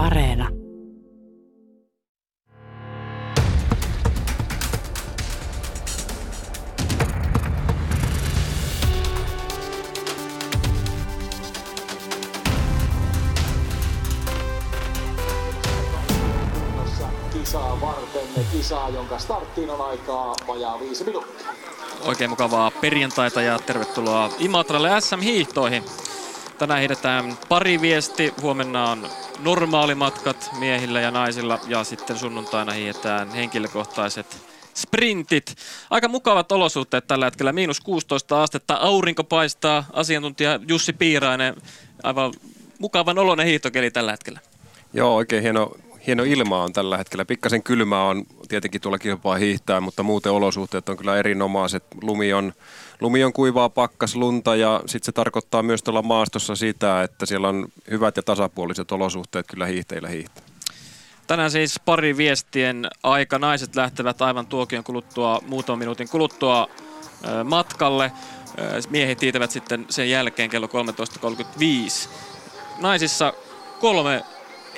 Areena. kisaa varten. Kisaa, jonka starttiin on aikaa vajaa viisi minuuttia. Oikein mukavaa perjantaita ja tervetuloa Imatralle SM-hiihtoihin. Tänään hiidetään pari viesti. Huomenna on normaalimatkat miehillä ja naisilla ja sitten sunnuntaina hiidetään henkilökohtaiset sprintit. Aika mukavat olosuhteet tällä hetkellä. Miinus 16 astetta. Aurinko paistaa. Asiantuntija Jussi Piirainen. Aivan mukavan oloinen hiihtokeli tällä hetkellä. Joo, oikein hieno, hieno ilma on tällä hetkellä. Pikkasen kylmää on tietenkin tuolla kilpaa hiihtää, mutta muuten olosuhteet on kyllä erinomaiset. Lumi on, lumi on kuivaa pakkas lunta ja sitten se tarkoittaa myös tuolla maastossa sitä, että siellä on hyvät ja tasapuoliset olosuhteet kyllä hiihtäjillä hiihtää. Tänään siis pari viestien aika. Naiset lähtevät aivan tuokion kuluttua, muutaman minuutin kuluttua matkalle. Miehet hiitävät sitten sen jälkeen kello 13.35. Naisissa kolme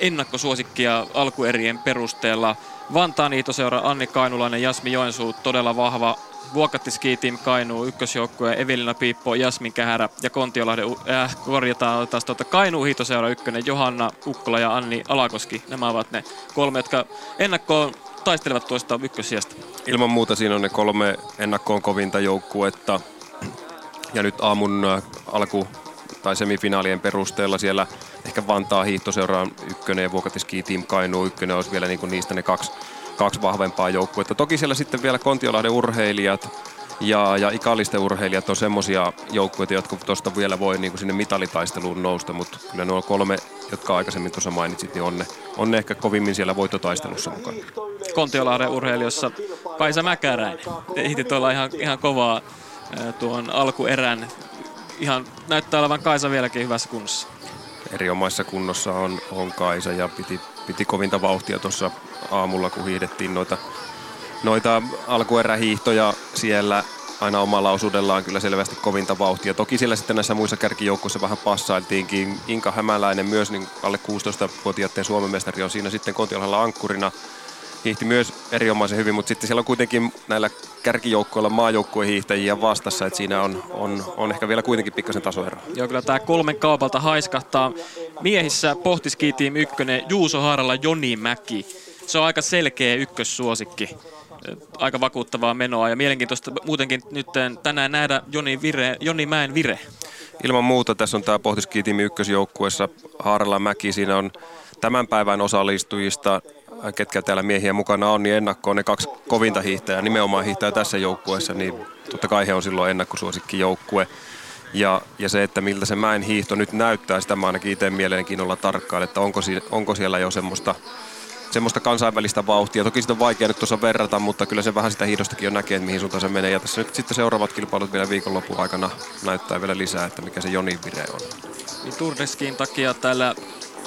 ennakkosuosikkia alkuerien perusteella. Vantaan Niitoseura, Anni Kainulainen, Jasmi Joensuu, todella vahva. Vuokatti Ski Team Kainuu, ykkösjoukkue, Evelina Piippo, Jasmin Kähärä ja Kontiolahden, äh, korjataan taas tuota Kainuu Hiitoseura ykkönen, Johanna Ukkola ja Anni Alakoski. Nämä ovat ne kolme, jotka ennakkoon taistelevat tuosta ykkösijasta. Ilman muuta siinä on ne kolme ennakkoon kovinta joukkuetta. Ja nyt aamun äh, alku- tai semifinaalien perusteella siellä ehkä Vantaa hiihtoseura ykkönen ja Vuokatiski Team Kainuu ykkönen olisi vielä niin niistä ne kaksi, kaksi vahvempaa joukkuetta. Toki siellä sitten vielä Kontiolahden urheilijat ja, ja ikallisten urheilijat on semmoisia joukkueita, jotka tuosta vielä voi niin kuin sinne mitalitaisteluun nousta, mutta kyllä nuo kolme, jotka aikaisemmin tuossa mainitsit, niin on ne, on ne ehkä kovimmin siellä voittotaistelussa mukana. Kontiolahden urheilijoissa Kaisa Mäkäräinen. Ehti tuolla ihan, ihan kovaa tuon alkuerän. Ihan näyttää olevan Kaisa vieläkin hyvässä kunnossa erinomaisessa kunnossa on, on Kaisa ja piti, piti kovinta vauhtia tuossa aamulla, kun hiidettiin noita, noita alkuerähiihtoja siellä aina omalla osuudellaan kyllä selvästi kovinta vauhtia. Toki siellä sitten näissä muissa kärkijoukkuissa vähän passailtiinkin. Inka Hämäläinen myös, niin alle 16-vuotiaiden Suomen mestari on siinä sitten Kontiolahalla ankkurina hiihti myös erinomaisen hyvin, mutta sitten siellä on kuitenkin näillä kärkijoukkoilla maajoukkueen hiihtäjiä vastassa, että siinä on, on, on ehkä vielä kuitenkin pikkasen tasoero. Joo, kyllä tämä kolmen kaupalta haiskahtaa. Miehissä pohtiski Team 1 Juuso Haaralla Joni Mäki. Se on aika selkeä ykkössuosikki. Aika vakuuttavaa menoa ja mielenkiintoista muutenkin nyt tänään nähdä Joni, vire, Joni Mäen vire. Ilman muuta tässä on tämä Pohtiski Team ykkösjoukkueessa Haaralla Mäki. Siinä on tämän päivän osallistujista ketkä täällä miehiä mukana on, niin ennakkoon ne kaksi kovinta hiihtäjää, nimenomaan hiihtäjä tässä joukkueessa, niin totta kai he on silloin ennakkosuosikki joukkue. Ja, ja se, että miltä se mäen hiihto nyt näyttää, sitä mä ainakin itse mielenkiinnolla tarkkaan, että onko, si, onko siellä jo semmoista, semmoista kansainvälistä vauhtia. Toki sitä on vaikea nyt tuossa verrata, mutta kyllä se vähän sitä hiidostakin jo näkee, että mihin suuntaan se menee. Ja tässä nyt sitten seuraavat kilpailut vielä viikonlopun aikana näyttää vielä lisää, että mikä se Joni vire on. Niin takia täällä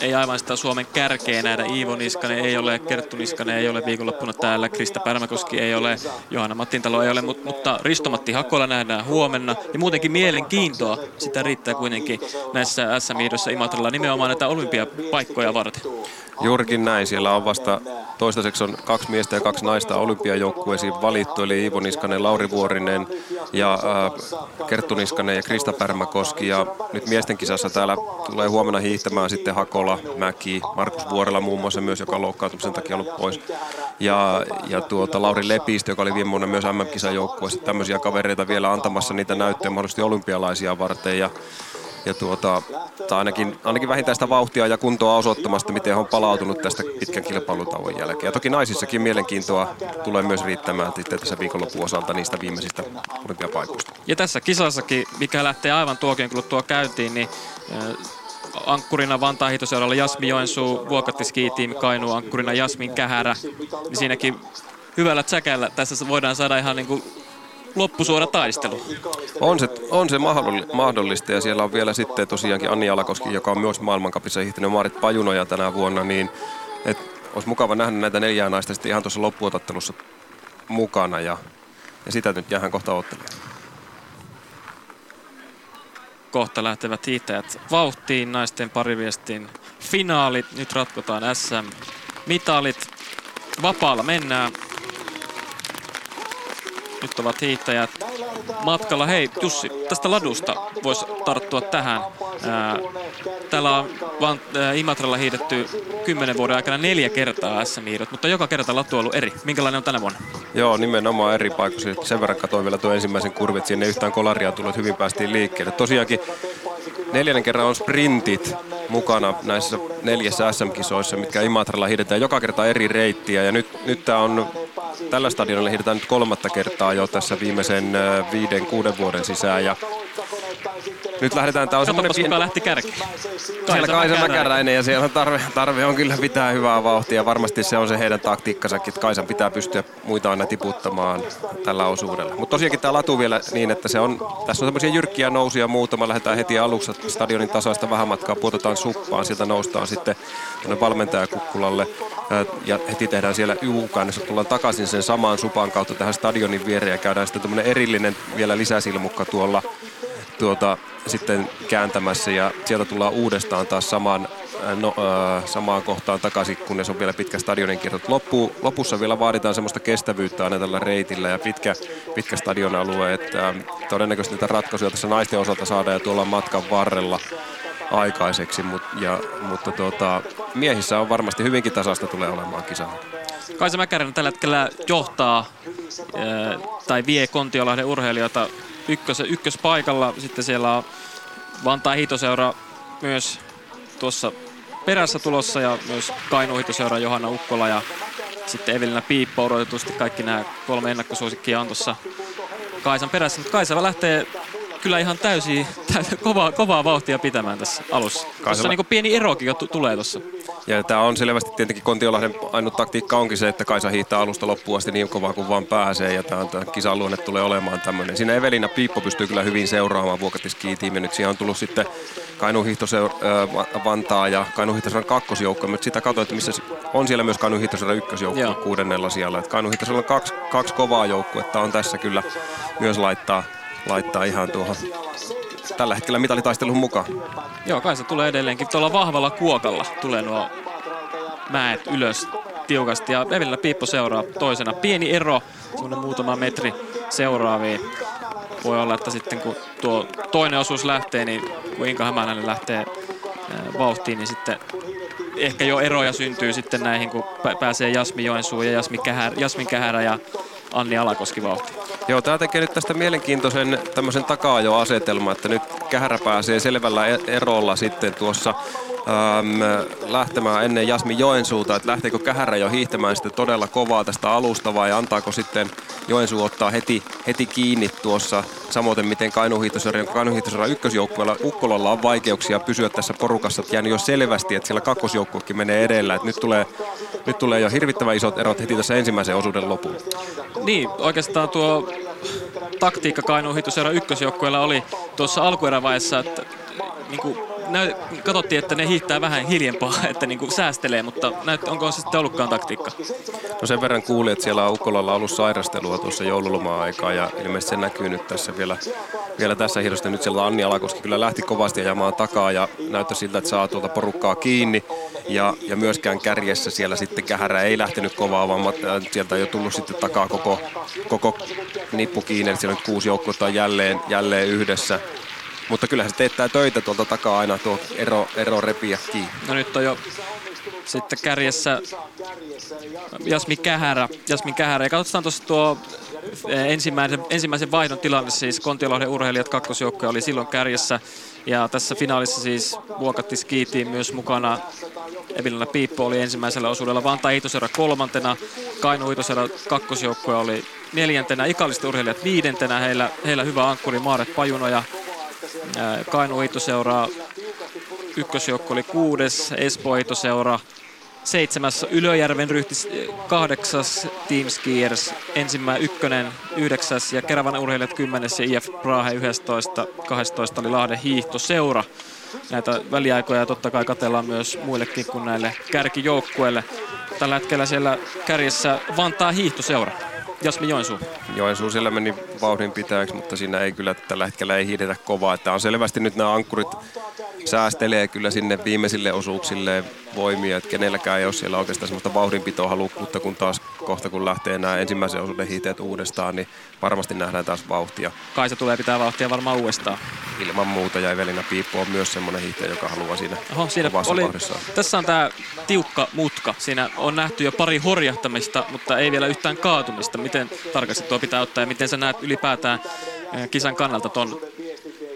ei aivan sitä Suomen kärkeä nähdä. Iivo Niskanen ei ole, Kerttu Niskanen ei ole viikonloppuna täällä, Krista Pärmäkoski ei ole, Johanna Mattintalo ei ole, mutta Risto-Matti Hakola nähdään huomenna. Ja muutenkin mielenkiintoa sitä riittää kuitenkin näissä SM-hiidossa Imatralla nimenomaan näitä olympiapaikkoja varten. Juurikin näin. Siellä on vasta toistaiseksi on kaksi miestä ja kaksi naista olympiajoukkueisiin valittu, eli Iivo Niskanen, Lauri Vuorinen ja äh, Kerttu Niskanen ja Krista Pärmäkoski. Ja nyt miesten kisassa täällä tulee huomenna hiihtämään sitten Hakola, Mäki, Markus Vuorella muun muassa myös, joka on loukkaantumisen takia ollut pois. Ja, ja tuota, Lauri Lepistö, joka oli viime vuonna myös MM-kisajoukkueessa. Tämmöisiä kavereita vielä antamassa niitä näyttöjä mahdollisesti olympialaisia varten. Ja ja tuota, tai ainakin, ainakin vähintään sitä vauhtia ja kuntoa osoittamasta, miten he on palautunut tästä pitkän kilpailutauon jälkeen. Ja toki naisissakin mielenkiintoa tulee myös riittämään tässä viikonlopun osalta niistä viimeisistä olympiapaikoista. Ja tässä kisassakin, mikä lähtee aivan tuokin kuluttua käyntiin, niin ankkurina Vantaa Hitoseuralla Jasmi Joensuu, Vuokatti Ski Team Kainuu, ankkurina Jasmin Kähärä. Niin siinäkin hyvällä tsäkällä tässä voidaan saada ihan niin kuin loppusuora taistelu. On se, on se mahdollista ja siellä on vielä sitten tosiaankin Anni Alakoski, joka on myös maailmankapissa hiihtänyt Maarit Pajunoja tänä vuonna, niin et olisi mukava nähdä näitä neljää naista sitten ihan tuossa loppuotattelussa mukana ja, ja sitä nyt jäähän kohta ottelemaan. Kohta lähtevät hiihtäjät vauhtiin, naisten pariviestin finaalit. Nyt ratkotaan SM-mitalit. Vapaalla mennään. Nyt ovat hiihtäjät matkalla. Hei Jussi, tästä ladusta voisi tarttua tähän. Ää, täällä on vaan, ää, Imatralla hiidetty kymmenen vuoden aikana neljä kertaa sm mutta joka kerta latu on ollut eri. Minkälainen on tänä vuonna? Joo, nimenomaan eri paikoissa. Sen verran katsoin vielä tuon ensimmäisen kurvin, että sinne yhtään kolaria tullut, hyvin päästiin liikkeelle. Tosiaankin neljännen kerran on sprintit mukana näissä neljässä SM-kisoissa, mitkä Imatralla hiidetään joka kerta eri reittiä. Ja nyt, nyt tämä on tällä stadionilla hiidetään nyt kolmatta kertaa jo tässä viimeisen viiden, kuuden vuoden sisään. Ja nyt lähdetään, tää on semmoinen... Pien... lähti kärkeen. Siellä Kaisa Mäkäräinen ja siellä tarve, tarve on kyllä pitää hyvää vauhtia. Varmasti se on se heidän taktiikkansakin, että Kaisan pitää pystyä muita aina tiputtamaan tällä osuudella. Mutta tosiaankin tämä latu vielä niin, että se on, tässä on semmoisia jyrkkiä nousuja muutama. Lähdetään heti aluksi stadionin tasoista vähän matkaa, puotetaan suppaan, sieltä noustaan sitten tuonne valmentajakukkulalle ja heti tehdään siellä Y-käännössä, tullaan takaisin sen samaan supan kautta tähän stadionin viereen ja käydään sitten tämmöinen erillinen vielä lisäsilmukka tuolla tuota, sitten kääntämässä ja sieltä tullaan uudestaan taas samaan, no, äh, samaan kohtaan takaisin, kunnes on vielä pitkä stadionin kierto. Loppu, lopussa vielä vaaditaan semmoista kestävyyttä aina tällä reitillä ja pitkä, pitkä stadionalue, että äh, todennäköisesti näitä ratkaisuja tässä naisten osalta saadaan ja tuolla matkan varrella aikaiseksi, mut, ja, mutta tuota, miehissä on varmasti hyvinkin tasasta tulee olemaan kisa. Kaisa Mäkäräinen tällä hetkellä johtaa ää, tai vie Kontiolahden urheilijoita ykkös, ykköspaikalla. Sitten siellä on Vantaa hiitoseura myös tuossa perässä tulossa ja myös Kainuun hiitoseura Johanna Ukkola ja sitten Evelina Piippo odotetusti kaikki nämä kolme ennakkosuosikkia on tuossa Kaisan perässä. Mutta Kaisa lähtee kyllä ihan täysin, täysin kovaa, kovaa vauhtia pitämään tässä alussa. Tuossa niin pieni erokin jo t- tulee tuossa. Ja tämä on selvästi tietenkin Kontiolahden ainut taktiikka onkin se, että Kaisa hiihtää alusta loppuun asti niin kovaa kuin vaan pääsee. Ja tämä, tämä kisan luonne tulee olemaan tämmöinen. Siinä Evelina Piippo pystyy kyllä hyvin seuraamaan Vuokatis Nyt siihen on tullut sitten Kainuu Hiihtoseur, äh, Vantaa ja Kainuu Hiihtoseuran kakkosjoukko. Mutta sitä katsoin, että missä on siellä myös Kainuu Hiihtoseuran ykkösjoukko kuudennella siellä. Kainuu Hiihtoseuran kaksi, kaksi kovaa joukkuetta on tässä kyllä myös laittaa laittaa ihan tuohon tällä hetkellä mitalitaistelun mukaan. Joo, kai se tulee edelleenkin tuolla vahvalla kuokalla. Tulee nuo mäet ylös tiukasti ja Evelina Piippo seuraa toisena. Pieni ero, semmoinen muutama metri seuraaviin. Voi olla, että sitten kun tuo toinen osuus lähtee, niin kun Inka Hämäläinen lähtee vauhtiin, niin sitten ehkä jo eroja syntyy sitten näihin, kun pääsee Jasmi Joensuu ja Jasmi Kähär, Jasmin Kähärä ja Anni Alakoski vauhti. Joo, tämä tekee nyt tästä mielenkiintoisen tämmöisen takaa jo asetelma, että nyt Kähärä pääsee selvällä e- erolla sitten tuossa ähm, lähtemään ennen Jasmi Joensuuta, että lähteekö Kähärä jo hiihtämään sitten todella kovaa tästä alusta vai antaako sitten Joensuu ottaa heti, heti kiinni tuossa, samoin miten Kainuun hiihtoseuran ykkösjoukkueella Ukkolalla on vaikeuksia pysyä tässä porukassa, että jäänyt jo selvästi, että siellä kakkosjoukkuekin menee edellä, että nyt tulee, nyt tulee jo hirvittävän isot erot heti tässä ensimmäisen osuuden lopulla. Niin, oikeastaan tuo taktiikka Kainuun hiihtoseuran ykkösjoukkueella oli tuossa alkuerävaiheessa, että niin kuin näy, katsottiin, että ne hiihtää vähän hiljempaa, että niin kuin säästelee, mutta näyt, onko se sitten ollutkaan taktiikka? No sen verran kuulin, että siellä on Ukkolalla ollut sairastelua tuossa joululoma-aikaa ja ilmeisesti se näkyy nyt tässä vielä, vielä tässä hiidosta. Nyt siellä Anni Alakoski kyllä lähti kovasti ajamaan takaa ja näyttää siltä, että saa tuolta porukkaa kiinni. Ja, ja myöskään kärjessä siellä sitten Kähärä ei lähtenyt kovaa, vaan sieltä on jo tullut sitten takaa koko, koko nippu kiinni. Eli siellä on kuusi joukkuetta jälleen, jälleen yhdessä. Mutta kyllähän se teettää töitä tuolta takaa aina tuo ero, ero repiä kiinni. No nyt on jo sitten kärjessä Jasmi Kähärä. Jasmi Kähärä. Ja katsotaan tuossa tuo eh, ensimmäisen, ensimmäisen vaihdon tilanne, siis Kontiolahden urheilijat kakkosjoukkoja oli silloin kärjessä. Ja tässä finaalissa siis Vuokatti skiitiin myös mukana. Evilina Piippo oli ensimmäisellä osuudella, Vantaa Iitosera kolmantena, Kainu Iitosera kakkosjoukkoja oli neljäntenä, Ikallisten urheilijat viidentenä, heillä, heillä hyvä ankkuri Maaret Pajuno ja Kainu seuraa ykkösjoukko oli kuudes, Espoo seuraa seitsemäs, Ylöjärven ryhti kahdeksas, Team Skiers ensimmäinen ykkönen, yhdeksäs ja Keravan urheilijat kymmenes ja IF Prahe 11, 12 oli Lahden hiihtoseura. Näitä väliaikoja totta kai katellaan myös muillekin kuin näille kärkijoukkueille. Tällä hetkellä siellä kärjessä Vantaa hiihtoseura. Jasmi Joensuu. Joensuu siellä meni vauhdin pitäjäksi, mutta siinä ei kyllä tällä hetkellä ei hiidetä kovaa. Että on selvästi nyt nämä ankkurit säästelee kyllä sinne viimeisille osuuksille voimia, että kenelläkään ei ole siellä oikeastaan sellaista vauhdinpitoa halukkuutta, kun taas kohta kun lähtee nämä ensimmäisen osuuden hiiteet uudestaan, niin varmasti nähdään taas vauhtia. Kaisa tulee pitää vauhtia varmaan uudestaan. Ilman muuta ja Evelina Piippo on myös semmoinen hiihtäjä, joka haluaa siinä, Oho, siinä oli, tässä on tämä tiukka mutka. Siinä on nähty jo pari horjahtamista, mutta ei vielä yhtään kaatumista. Miten tarkasti tuo pitää ottaa ja miten sä näet ylipäätään eh, kisan kannalta ton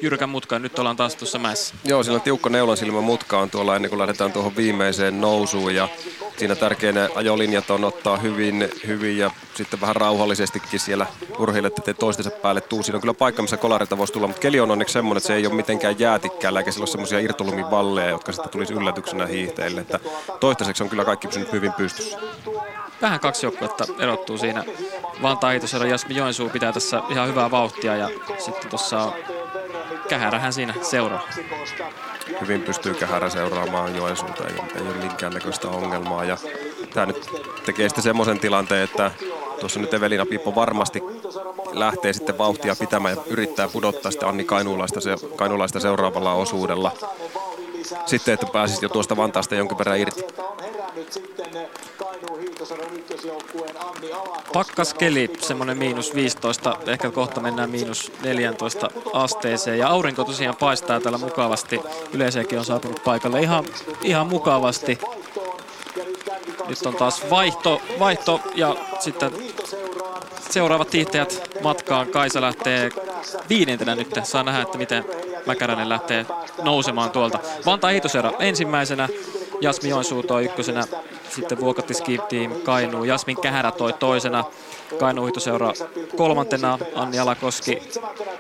jyrkän mutkaan. Nyt ollaan taas tuossa mäessä. Joo, sillä on tiukka neulan silmä mutka on tuolla ennen kuin lähdetään tuohon viimeiseen nousuun. Ja siinä tärkeänä ajolinjat on ottaa hyvin, hyvin ja sitten vähän rauhallisestikin siellä urheilijat ettei toistensa päälle tuu. Siinä on kyllä paikka, missä kolareita voisi tulla, mutta keli on onneksi semmoinen, että se ei ole mitenkään jäätikkäällä, eikä sillä ole semmoisia irtolumivalleja, jotka sitten tulisi yllätyksenä hiihteille. Että toistaiseksi on kyllä kaikki pysynyt hyvin pystyssä. Vähän kaksi joukkuetta erottuu siinä. Vantaa Hiitosero Jasmi Joensuu pitää tässä ihan hyvää vauhtia ja sitten tuossa Kähärähän siinä seuraa. Hyvin pystyy Kähärä seuraamaan Joensuuta, ei, ei ole minkäännäköistä ongelmaa. Ja tämä nyt tekee sitten semmoisen tilanteen, että tuossa nyt Evelina Piippo varmasti lähtee sitten vauhtia pitämään ja yrittää pudottaa sitten Anni Kainuulaista, se, Kainuulaista seuraavalla osuudella. Sitten, että pääsisi jo tuosta Vantaasta jonkin verran irti. Pakkaskeli, semmoinen miinus 15, ehkä kohta mennään miinus 14 asteeseen. Ja aurinko tosiaan paistaa täällä mukavasti. Yleisökin on saapunut paikalle ihan, ihan mukavasti. Nyt on taas vaihto, vaihto ja sitten seuraavat hiihtäjät matkaan. Kaisa lähtee viidentenä nyt. Saa nähdä, että miten Mäkäränen lähtee nousemaan tuolta. Vantaa Hiitosera ensimmäisenä. Jasmi Joensuu toi ykkösenä, sitten Vuokatti Ski Team Kainuu, Jasmin Kähärä toi toisena, Kainuu Hiitoseura kolmantena, Anni Alakoski.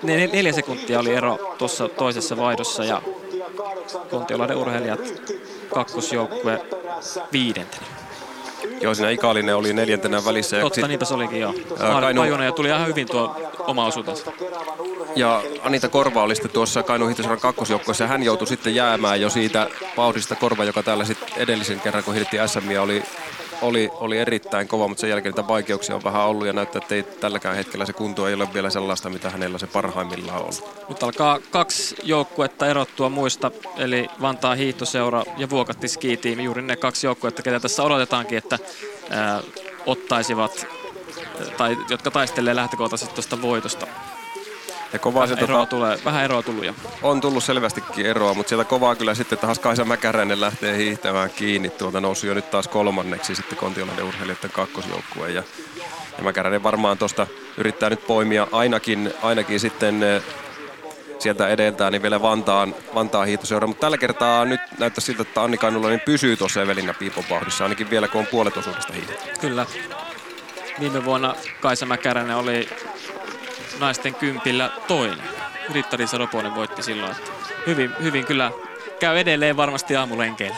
Nel- neljä sekuntia oli ero tuossa toisessa vaihdossa ja Kontiolahden urheilijat kakkosjoukkue viidentenä. Joo, siinä Ikalinen oli neljäntenä välissä. Totta, niitä se olikin joo. Kainu... Ja tuli ihan hyvin tuo oma osuutensa. Ja Anita Korva oli sitten tuossa Kainu Hihtosaran kakkosjoukkoissa ja hän joutui sitten jäämään jo siitä vauhdista Korva, joka täällä sitten edellisen kerran, kun hiidettiin SMia, oli oli, oli erittäin kova, mutta sen jälkeen niitä vaikeuksia on vähän ollut ja näyttää, että ei tälläkään hetkellä se kunto ei ole vielä sellaista, mitä hänellä se parhaimmillaan on. Nyt alkaa kaksi joukkuetta erottua muista, eli Vantaa hiihtoseura ja Vuokatti ski juuri ne kaksi joukkuetta, ketä tässä odotetaankin, että ää, ottaisivat tai jotka taistelee lähtökohtaisesti tuosta voitosta. Ja kovaa vähän, eroa tota, tulee, vähän eroa tullut jo. On tullut selvästikin eroa, mutta sieltä kovaa kyllä sitten taas Kaisa Mäkäräinen lähtee hiihtämään kiinni. Tuolta nousi jo nyt taas kolmanneksi sitten Kontiolahden urheilijoiden kakkosjoukkue. Ja, ja Mäkäräinen varmaan tuosta yrittää nyt poimia ainakin, ainakin sitten eh, sieltä edeltään niin vielä Vantaan, Vantaan hiihtoseura. Mutta tällä kertaa nyt näyttää siltä, että Anni Kainulainen pysyy tuossa Evelina Piipon vauhdissa, ainakin vielä kun on puolet osuudesta hiihdetty. Kyllä. Viime vuonna Kaisa Mäkäräinen oli naisten kympillä toinen. Rittari Saroponen voitti silloin. Hyvin, hyvin kyllä käy edelleen varmasti aamulenkeillä.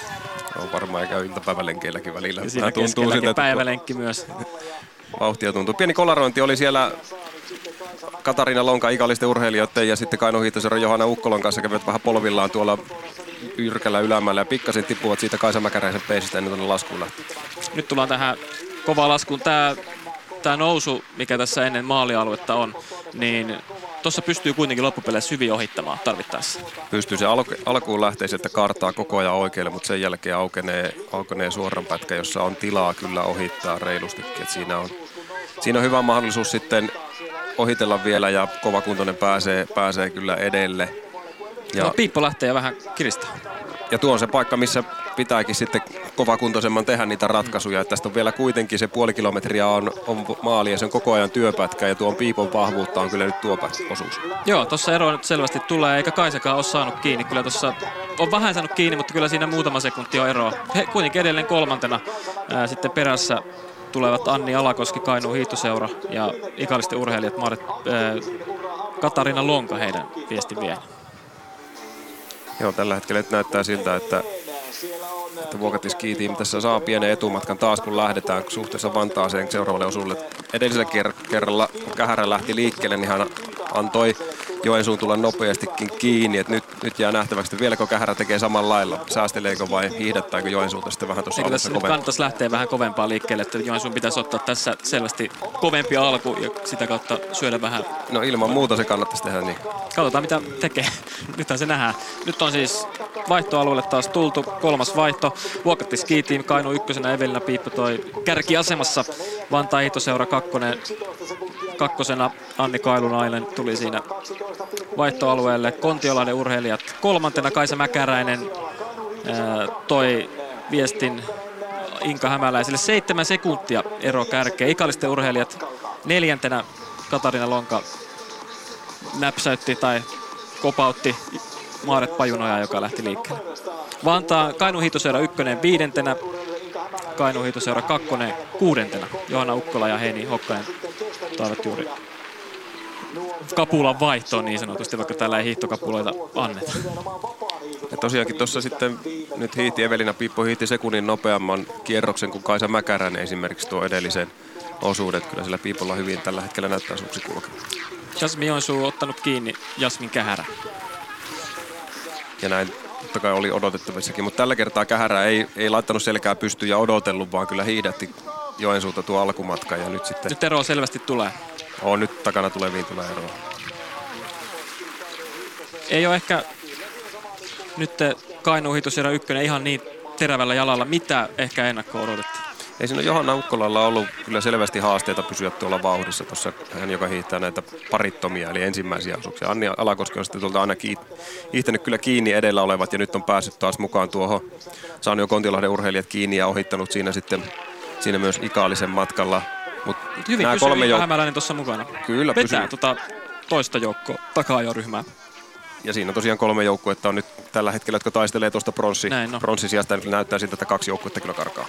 On varmaan käy iltapäivälenkeilläkin välillä. Ja siinä tuntuu siltä, päivälenkki myös. Vauhtia tuntuu. Pieni kolarointi oli siellä Katarina Lonka ikallisten urheilijoiden ja sitten Kaino Hiihtosero Johanna Ukkolon kanssa kävivät vähän polvillaan tuolla yrkällä ylämällä ja pikkasen tippuvat siitä Kaisa Mäkäräisen peisistä ennen tuonne laskuun lähti. Nyt tullaan tähän kovaan laskuun. Tämä tämä nousu, mikä tässä ennen maalialuetta on, niin tuossa pystyy kuitenkin loppupeleissä hyvin ohittamaan tarvittaessa. Pystyy se alku, alkuun lähtee sieltä kartaa koko ajan oikealle, mutta sen jälkeen aukenee, aukenee suoran pätkä, jossa on tilaa kyllä ohittaa reilustikin. Et siinä, on, siinä on hyvä mahdollisuus sitten ohitella vielä ja kovakuntoinen pääsee, pääsee kyllä edelle. Ja, no, Piippo lähtee vähän kiristämään. Ja tuo on se paikka, missä pitääkin sitten kovakuntoisemman tehdä niitä ratkaisuja. Että tästä on vielä kuitenkin se puoli kilometriä on, on maali ja se on koko ajan työpätkä ja tuon piipon vahvuutta on kyllä nyt tuo osuus. Joo, tuossa ero nyt selvästi tulee, eikä Kaisakaan ole saanut kiinni. Kyllä tuossa on vähän saanut kiinni, mutta kyllä siinä muutama sekunti on eroa. He kuitenkin edelleen kolmantena ää, sitten perässä tulevat Anni Alakoski, Kainuun hiihtoseura ja ikallisten urheilijat Maaret, ää, Katarina Lonka heidän viestin vielä. Joo, tällä hetkellä nyt näyttää siltä, että, että Vuokatti Ski Team tässä saa pienen etumatkan taas, kun lähdetään suhteessa Vantaaseen seuraavalle osuudelle. Edellisellä ker- kerralla, kun Kähärä lähti liikkeelle, niin hän antoi Joensuun tulla nopeastikin kiinni. Et nyt, nyt jää nähtäväksi, että vieläkö Kähärä tekee samalla lailla. Säästeleekö vai hiihdettääkö Joensuuta sitten vähän tuossa alussa kovempaa? kannattaisi lähteä vähän kovempaa liikkeelle, että Joensuun pitäisi ottaa tässä selvästi kovempi alku ja sitä kautta syödä vähän. No ilman muuta se kannattaisi tehdä niin. Katsotaan mitä tekee. Nythän se nähdään. Nyt on siis vaihtoalueelle taas tultu. Kolmas vaihto. Vuokatti skiitiin Kainu ykkösenä, Evelina Piippo toi kärkiasemassa. Vantaa Hiitoseura kakkonen. Kakkosena Anni Kailunainen tuli siinä vaihtoalueelle. Kontiolainen urheilijat kolmantena. Kaisa Mäkäräinen toi viestin Inka Hämäläiselle. Seitsemän sekuntia ero kärkeä. Ikallisten urheilijat neljäntenä Katarina Lonka näpsäytti tai kopautti Maaret Pajunoja, joka lähti liikkeelle. Vantaa Kainu Hiitoseura ykkönen viidentenä, Kainu Hiitoseura kakkonen kuudentena. Johanna Ukkola ja Heini Hokkanen toivat juuri kapulan vaihtoon niin sanotusti, vaikka täällä ei hiihtokapuloita anneta. Ja tosiaankin tuossa sitten nyt hiihti Evelina Pippo hiihti sekunnin nopeamman kierroksen kuin Kaisa Mäkäränen esimerkiksi tuo edellisen osuudet. Kyllä sillä Piipolla hyvin tällä hetkellä näyttää suksi kulkea. Jasmin Joensuu ottanut kiinni Jasmin Kähärä. Ja näin totta kai oli odotettavissakin, mutta tällä kertaa Kähärä ei, ei laittanut selkää pystyyn ja odotellut, vaan kyllä hiidätti Joensuuta tuo alkumatka ja nyt sitten... Nyt ero selvästi tulee. On, nyt takana tuleviin tulee eroa. Ei ole ehkä nyt Kainu Hitusjärä ykkönen ihan niin terävällä jalalla, mitä ehkä ennakko odotettiin. Ei siinä Johanna Ukkolalla ollut kyllä selvästi haasteita pysyä tuolla vauhdissa. Tuossa hän, joka hiihtää näitä parittomia, eli ensimmäisiä osuuksia. Anni Alakoski on sitten tuolta aina hiihtänyt kyllä kiinni edellä olevat ja nyt on päässyt taas mukaan tuohon. Saanut jo Kontiolahden urheilijat kiinni ja ohittanut siinä sitten siinä myös Ikaalisen matkalla. Mut Hyvin nämä kolme jouk- Hämäläinen tuossa mukana. Kyllä Vetää pysyy. Tota toista joukkoa, takaa-ajoryhmää. Ja siinä on tosiaan kolme joukkuetta on nyt tällä hetkellä, jotka taistelee tuosta pronssi, no. pronssisijasta. Niin näyttää siltä, että kaksi joukkuetta kyllä karkaa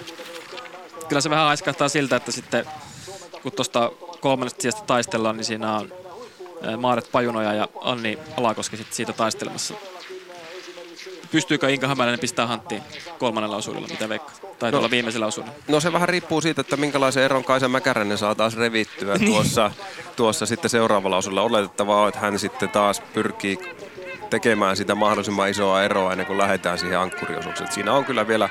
kyllä se vähän aiskahtaa siltä, että sitten kun tuosta kolmannesta sijasta taistellaan, niin siinä on Maaret Pajunoja ja Anni Alakoski sitten siitä taistelemassa. Pystyykö Inka Hämäläinen pistää hanttiin kolmannella osuudella, mitä veikka? Tai no, tuolla viimeisellä osuudella? No se vähän riippuu siitä, että minkälaisen eron Kaisa Mäkäränen saa taas revittyä niin. tuossa, tuossa sitten seuraavalla osuudella. Oletettavaa on, että hän sitten taas pyrkii tekemään sitä mahdollisimman isoa eroa ennen kuin lähdetään siihen ankkuriosuukseen. Siinä on kyllä vielä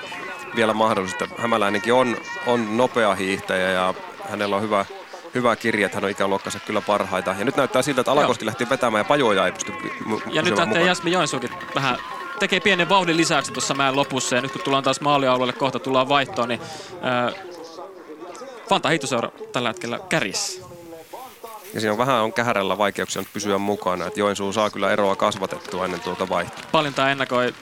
vielä mahdollista. Hämäläinenkin on, on nopea hiihtäjä ja hänellä on hyvä, hyvä kirja, että hän on ikäluokkansa kyllä parhaita. Ja nyt näyttää siltä, että Alakoski Joo. lähti vetämään ja Pajoja ei pysty Ja nyt lähtee Jasmi Joensuukin vähän tekee pienen vauhdin lisäksi tuossa mäen lopussa ja nyt kun tullaan taas maalialueelle kohta tullaan vaihtoon, niin äh, Fanta Hiitoseura tällä hetkellä kärjissä. Ja siinä on vähän on kähärällä vaikeuksia nyt pysyä mukana, että Joensuu saa kyllä eroa kasvatettua ennen tuota vaihtoa. Paljon tämä ennakoi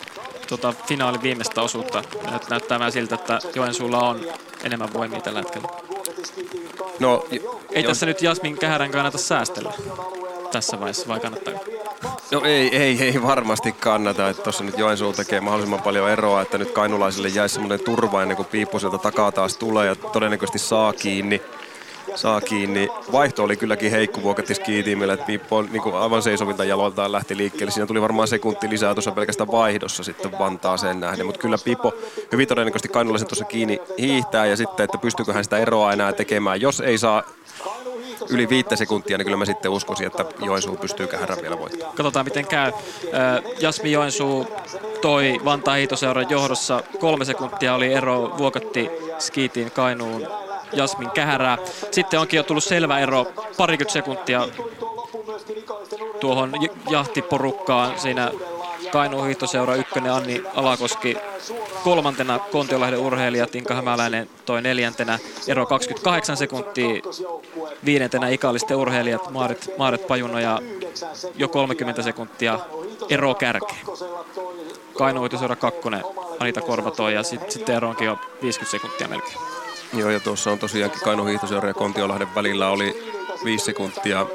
tuota, finaalin viimeistä osuutta. Nyt näyttää vähän siltä, että Joensuulla on enemmän voimia tällä hetkellä. No, ei jo. tässä nyt Jasmin Kähärän kannata säästellä tässä vaiheessa, vai kannattaa? No ei, ei, ei varmasti kannata. Että tuossa nyt Joensuu tekee mahdollisimman paljon eroa, että nyt kainulaisille jäisi semmoinen turva ennen kuin Piipposelta takaa taas tulee ja todennäköisesti saa kiinni saa kiinni. Vaihto oli kylläkin heikko Vuokatti ski-tiimille, että Piippo niin kuin aivan seisovilta jaloiltaan lähti liikkeelle. Siinä tuli varmaan sekunti lisää tuossa pelkästään vaihdossa sitten Vantaa sen nähden, mutta kyllä Piippo hyvin todennäköisesti kainulaisen tuossa kiinni hiihtää ja sitten, että pystyykö hän sitä eroa enää tekemään. Jos ei saa yli viittä sekuntia, niin kyllä mä sitten uskoisin, että Joensuu pystyy kähärän vielä voittamaan. Katsotaan miten käy. Jasmi Joensuu toi Vantaa Hiitoseuran johdossa. Kolme sekuntia oli ero Vuokatti Skiitin Kainuun Jasmin Kähärää. Sitten onkin jo tullut selvä ero, parikymmentä sekuntia tuohon jahtiporukkaan. Siinä Kainuun hiihtoseura ykkönen Anni Alakoski kolmantena Kontiolahden urheilija Tinka Hämäläinen toi neljäntenä ero 28 sekuntia viidentenä ikallisten urheilijat Maaret, Maaret Pajuno ja jo 30 sekuntia ero kärkeen. Kainuun hiihtoseura kakkonen Anita Korvatoi ja sitten sit ero onkin jo 50 sekuntia melkein. Joo, ja tuossa on tosiaankin Kainu Hiihtoseura ja Kontiolahden välillä oli viisi sekuntia.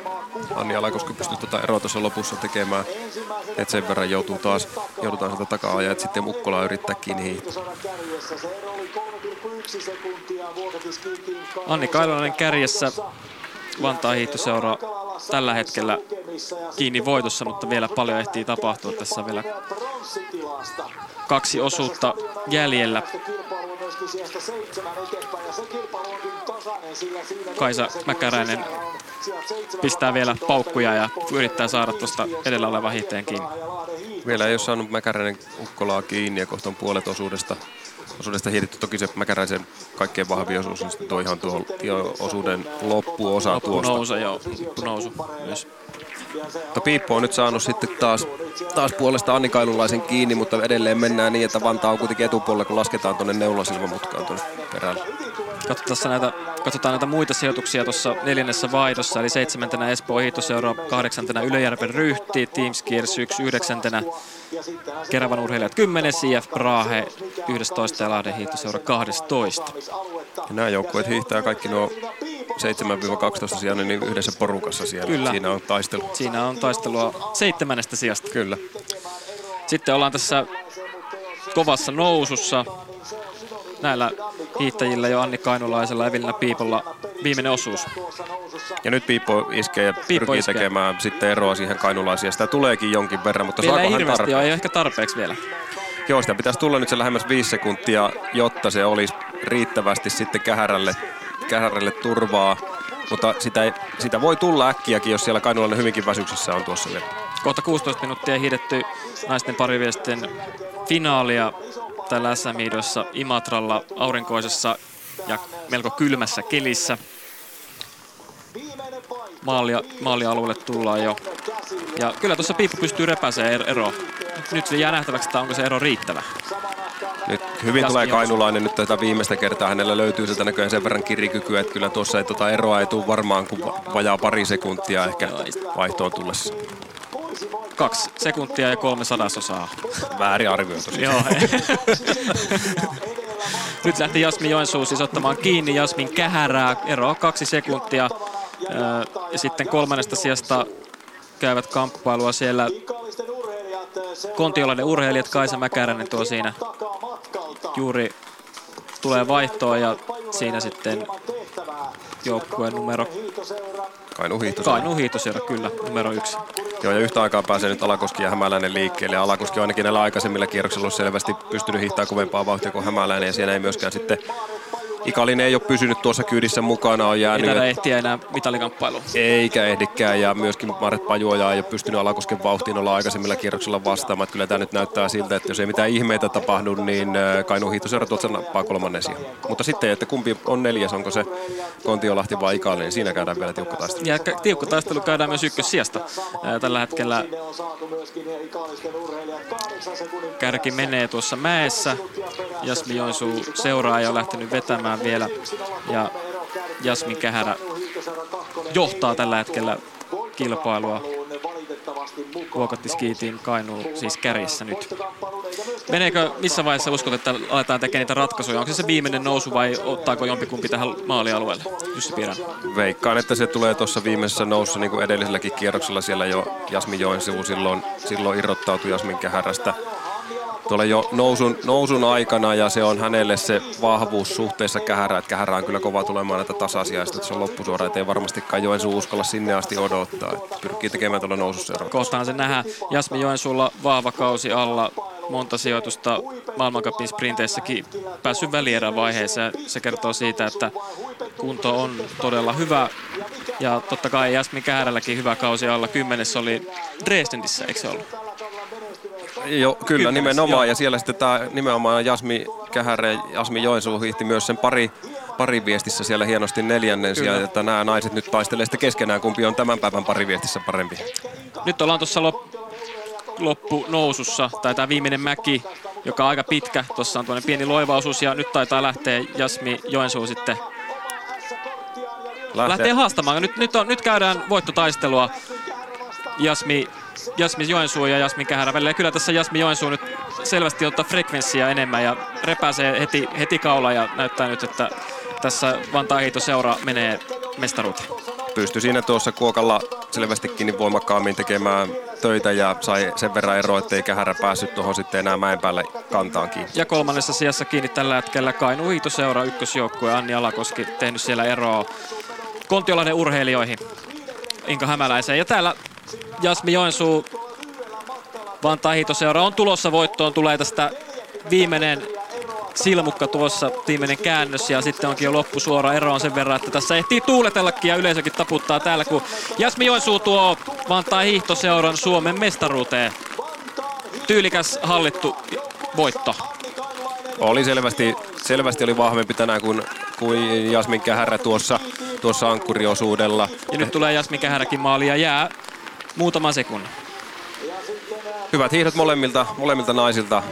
Anni Alakoski pystyi tuota eroa tuossa lopussa tekemään, että sen verran joutuu taas, joudutaan sieltä takaa ja sitten Mukkola yrittää kiinni. Anni Kailainen kärjessä Vantaa hiihtoseura tällä hetkellä kiinni voitossa, mutta vielä paljon ehtii tapahtua. Tässä on vielä kaksi osuutta jäljellä. Kaisa Mäkäräinen pistää vielä paukkuja ja yrittää saada tuosta edellä olevan hiihteen kiinni. Vielä ei ole saanut Mäkäräinen ukkolaa kiinni ja kohta on puolet osuudesta, osuudesta hiidetty. Toki se Mäkäräisen kaikkein vahvin osuus on sitten tuo ihan tuohon osuuden loppuosa Loppu tuosta. nousu, joo. Loppu nousu myös. Mutta Piippo on nyt saanut sitten taas, taas puolesta Anni Kailulaisen kiinni, mutta edelleen mennään niin, että Vantaa on kuitenkin etupuolella, kun lasketaan tuonne Neulasilmamutkaan tuonne perälle. Katsotaan näitä, katsotaan näitä muita sijoituksia tuossa neljännessä vaihdossa, eli seitsemäntenä Espoo Hiihtoseura, kahdeksantena Ylöjärven Ryhti, Team Skiers 1, yhdeksäntenä Keravan urheilijat 10, IF Prahe 11 ja Lahden Hiihtoseura 12. Ja nämä joukkueet hiihtää kaikki nuo 7-12 sijaan niin yhdessä porukassa siellä. Kyllä. Siinä on taistelu. Siinä on taistelua seitsemännestä sijasta. Kyllä. Sitten ollaan tässä kovassa nousussa. Näillä hiihtäjillä jo Anni Kainulaisella, Evelina Piipolla viimeinen osuus. Ja nyt Piippo iskee ja Piippo pyrkii iskee. tekemään sitten eroa siihen kainulaisiin. Ja sitä tuleekin jonkin verran, mutta Vielä ei saako hän tarpeeksi? ei ole ehkä tarpeeksi vielä. Joo, sitä pitäisi tulla nyt se lähemmäs viisi sekuntia, jotta se olisi riittävästi sitten kähärälle, kähärälle turvaa. Mutta sitä, ei, sitä voi tulla äkkiäkin, jos siellä kainulainen hyvinkin väsyksissä on tuossa vielä. Kohta 16 minuuttia hiidetty naisten pariviesten finaalia tällä SM-hiidossa Imatralla aurinkoisessa ja melko kylmässä kelissä. Maalia, maalialueelle tullaan jo. Ja kyllä tuossa Piippu pystyy repäseen er- eroa. Nyt se jää nähtäväksi, että onko se ero riittävä. Nyt hyvin Jasmin tulee kainulainen nyt tätä viimeistä kertaa. Hänellä löytyy sieltä näköjään sen verran kirikykyä, että kyllä tuossa ei tota eroa ei tule varmaan kuin va- vajaa pari sekuntia ehkä vaihtoon tullessa. Kaksi sekuntia ja kolme sadasosaa. Väärin arvioitu. Joo. Nyt lähti Jasmin Joensuu siis ottamaan kiinni Jasmin kähärää. Ero on kaksi sekuntia. Ja sitten kolmannesta sijasta käyvät kamppailua siellä Kontiolainen urheilijat. Kaisa Mäkäräinen tuo siinä juuri tulee vaihtoon ja siinä sitten joukkueen numero Kainu hiihto. Kainu Hiihtoseura kyllä, numero yksi. Joo, ja yhtä aikaa pääsee nyt Alakoski ja Hämäläinen liikkeelle. Alakoski on ainakin näillä aikaisemmilla kierroksilla ollut selvästi pystynyt hiihtämään kovempaa vauhtia kuin Hämäläinen. Ja siellä ei myöskään sitten Ikalinen ei ole pysynyt tuossa kyydissä mukana, on Ei jäänyt. taida ehtiä enää mitalikamppailuun. Eikä ehdikään ja myöskin Maret Pajuoja ei ole pystynyt Alakosken vauhtiin olla aikaisemmilla kierroksilla vastaamaan. Että Kyllä tämä nyt näyttää siltä, että jos ei mitään ihmeitä tapahdu, niin äh, Kainuun hiihtoseura tuossa nappaa kolmannen sijaan. Mutta sitten, että kumpi on neljäs, onko se Kontiolahti vai Ikalinen, niin siinä käydään vielä tiukka taistelu. Ja ka- tiukka taistelu käydään myös ykkössijasta. Ää, Tällä hetkellä kärki menee tuossa mäessä. Jasmi Joensuu seuraa ja on lähtenyt vetämään vielä. Ja Jasmin Kähärä johtaa tällä hetkellä kilpailua. Vuokatti Skiitin Kainuu siis kärjessä nyt. Meneekö, missä vaiheessa uskot, että aletaan tekemään niitä ratkaisuja? Onko se se viimeinen nousu vai ottaako jompikumpi tähän maalialueelle? Jussi Piirän. Veikkaan, että se tulee tuossa viimeisessä nousussa, niin kuin edelliselläkin kierroksella siellä jo Jasmin Joensuu silloin, silloin irrottautui Jasmin Kähärästä tuolla jo nousun, nousun aikana ja se on hänelle se vahvuus suhteessa Kähärään, että Kähärä on kyllä kova tulemaan näitä tasaisia ja se on loppusuora, että ei varmastikaan Joensuu uskalla sinne asti odottaa, että pyrkii tekemään tuolla nousussa eroa. Kohtaan se nähdään. Jasmi Joensuulla vahva kausi alla, monta sijoitusta maailmancupin sprinteissäkin päässyt välierävaiheeseen. Se kertoo siitä, että kunto on todella hyvä. Ja totta kai Jasmin Käärälläkin hyvä kausi alla. Kymmenes oli Dresdenissä, eikö se ollut? Joo, kyllä nimenomaan. joo. Ja siellä sitten tämä nimenomaan Jasmi Kähärä ja Jasmi Joensuu hiihti myös sen pari, pariviestissä siellä hienosti neljännen sijaan, että nämä naiset nyt taistelee sitten keskenään, kumpi on tämän päivän pariviestissä parempi. Nyt ollaan tuossa lop, loppu nousussa, tai tämä viimeinen mäki, joka on aika pitkä. Tuossa on tuonne pieni loivaosuus ja nyt taitaa lähteä Jasmi Joensuu sitten lähtee haastamaan. Nyt, nyt, on, nyt käydään voittotaistelua Jasmi, Jasmi Joensuu ja Jasmi Kähärä välillä. Ja kyllä tässä Jasmi Joensuu nyt selvästi ottaa frekvenssiä enemmän ja repääsee heti, heti kaula ja näyttää nyt, että tässä Vantaa seura menee mestaruuteen. pystyi siinä tuossa kuokalla selvästikin niin voimakkaammin tekemään töitä ja sai sen verran eroa, ettei Kähärä päässyt tuohon sitten enää mäen päälle kantaan kiinni. Ja kolmannessa sijassa kiinni tällä hetkellä Kainu Hiitoseura ykkösjoukkue Anni Alakoski tehnyt siellä eroa Kontiolahden urheilijoihin Inka Hämäläiseen. Ja täällä Jasmi Joensuu Vantaa Hiitoseura on tulossa voittoon. Tulee tästä viimeinen silmukka tuossa, viimeinen käännös ja sitten onkin jo loppusuora eroon sen verran, että tässä ehtii tuuletellakin ja yleisökin taputtaa täällä, kun Jasmi Joensuu tuo Vantaa hiihtoseuran Suomen mestaruuteen. Tyylikäs hallittu voitto. Oli selvästi, selvästi oli vahvempi tänään kuin, kuin Jasmin Kähärä tuossa, tuossa ankkuriosuudella. Ja nyt tulee Jasmin Kähäräkin maali ja jää muutaman sekunnin. Hyvät hiihdot molemmilta, molemmilta naisilta.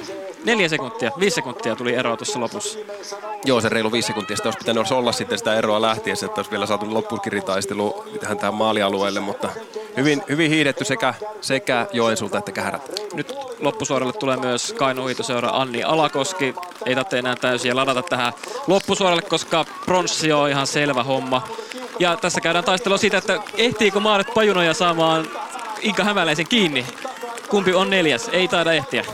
Neljä sekuntia, viisi sekuntia tuli eroa tuossa lopussa. Joo, se reilu viisi sekuntia. Sitä olisi pitänyt olla sitten sitä eroa lähtiessä, että olisi vielä saatu loppukiritaisteluun tähän tähän maalialueelle, mutta hyvin, hyvin hiidetty sekä, sekä Joensuulta että Kähärät. Nyt loppusuoralle tulee myös Kainu Hiitoseura Anni Alakoski. Ei tarvitse enää täysiä ladata tähän loppusuoralle, koska pronssi on ihan selvä homma. Ja tässä käydään taistelua siitä, että ehtiikö Maaret Pajunoja saamaan Inka Hämäläisen kiinni. Kumpi on neljäs? Ei taida ehtiä.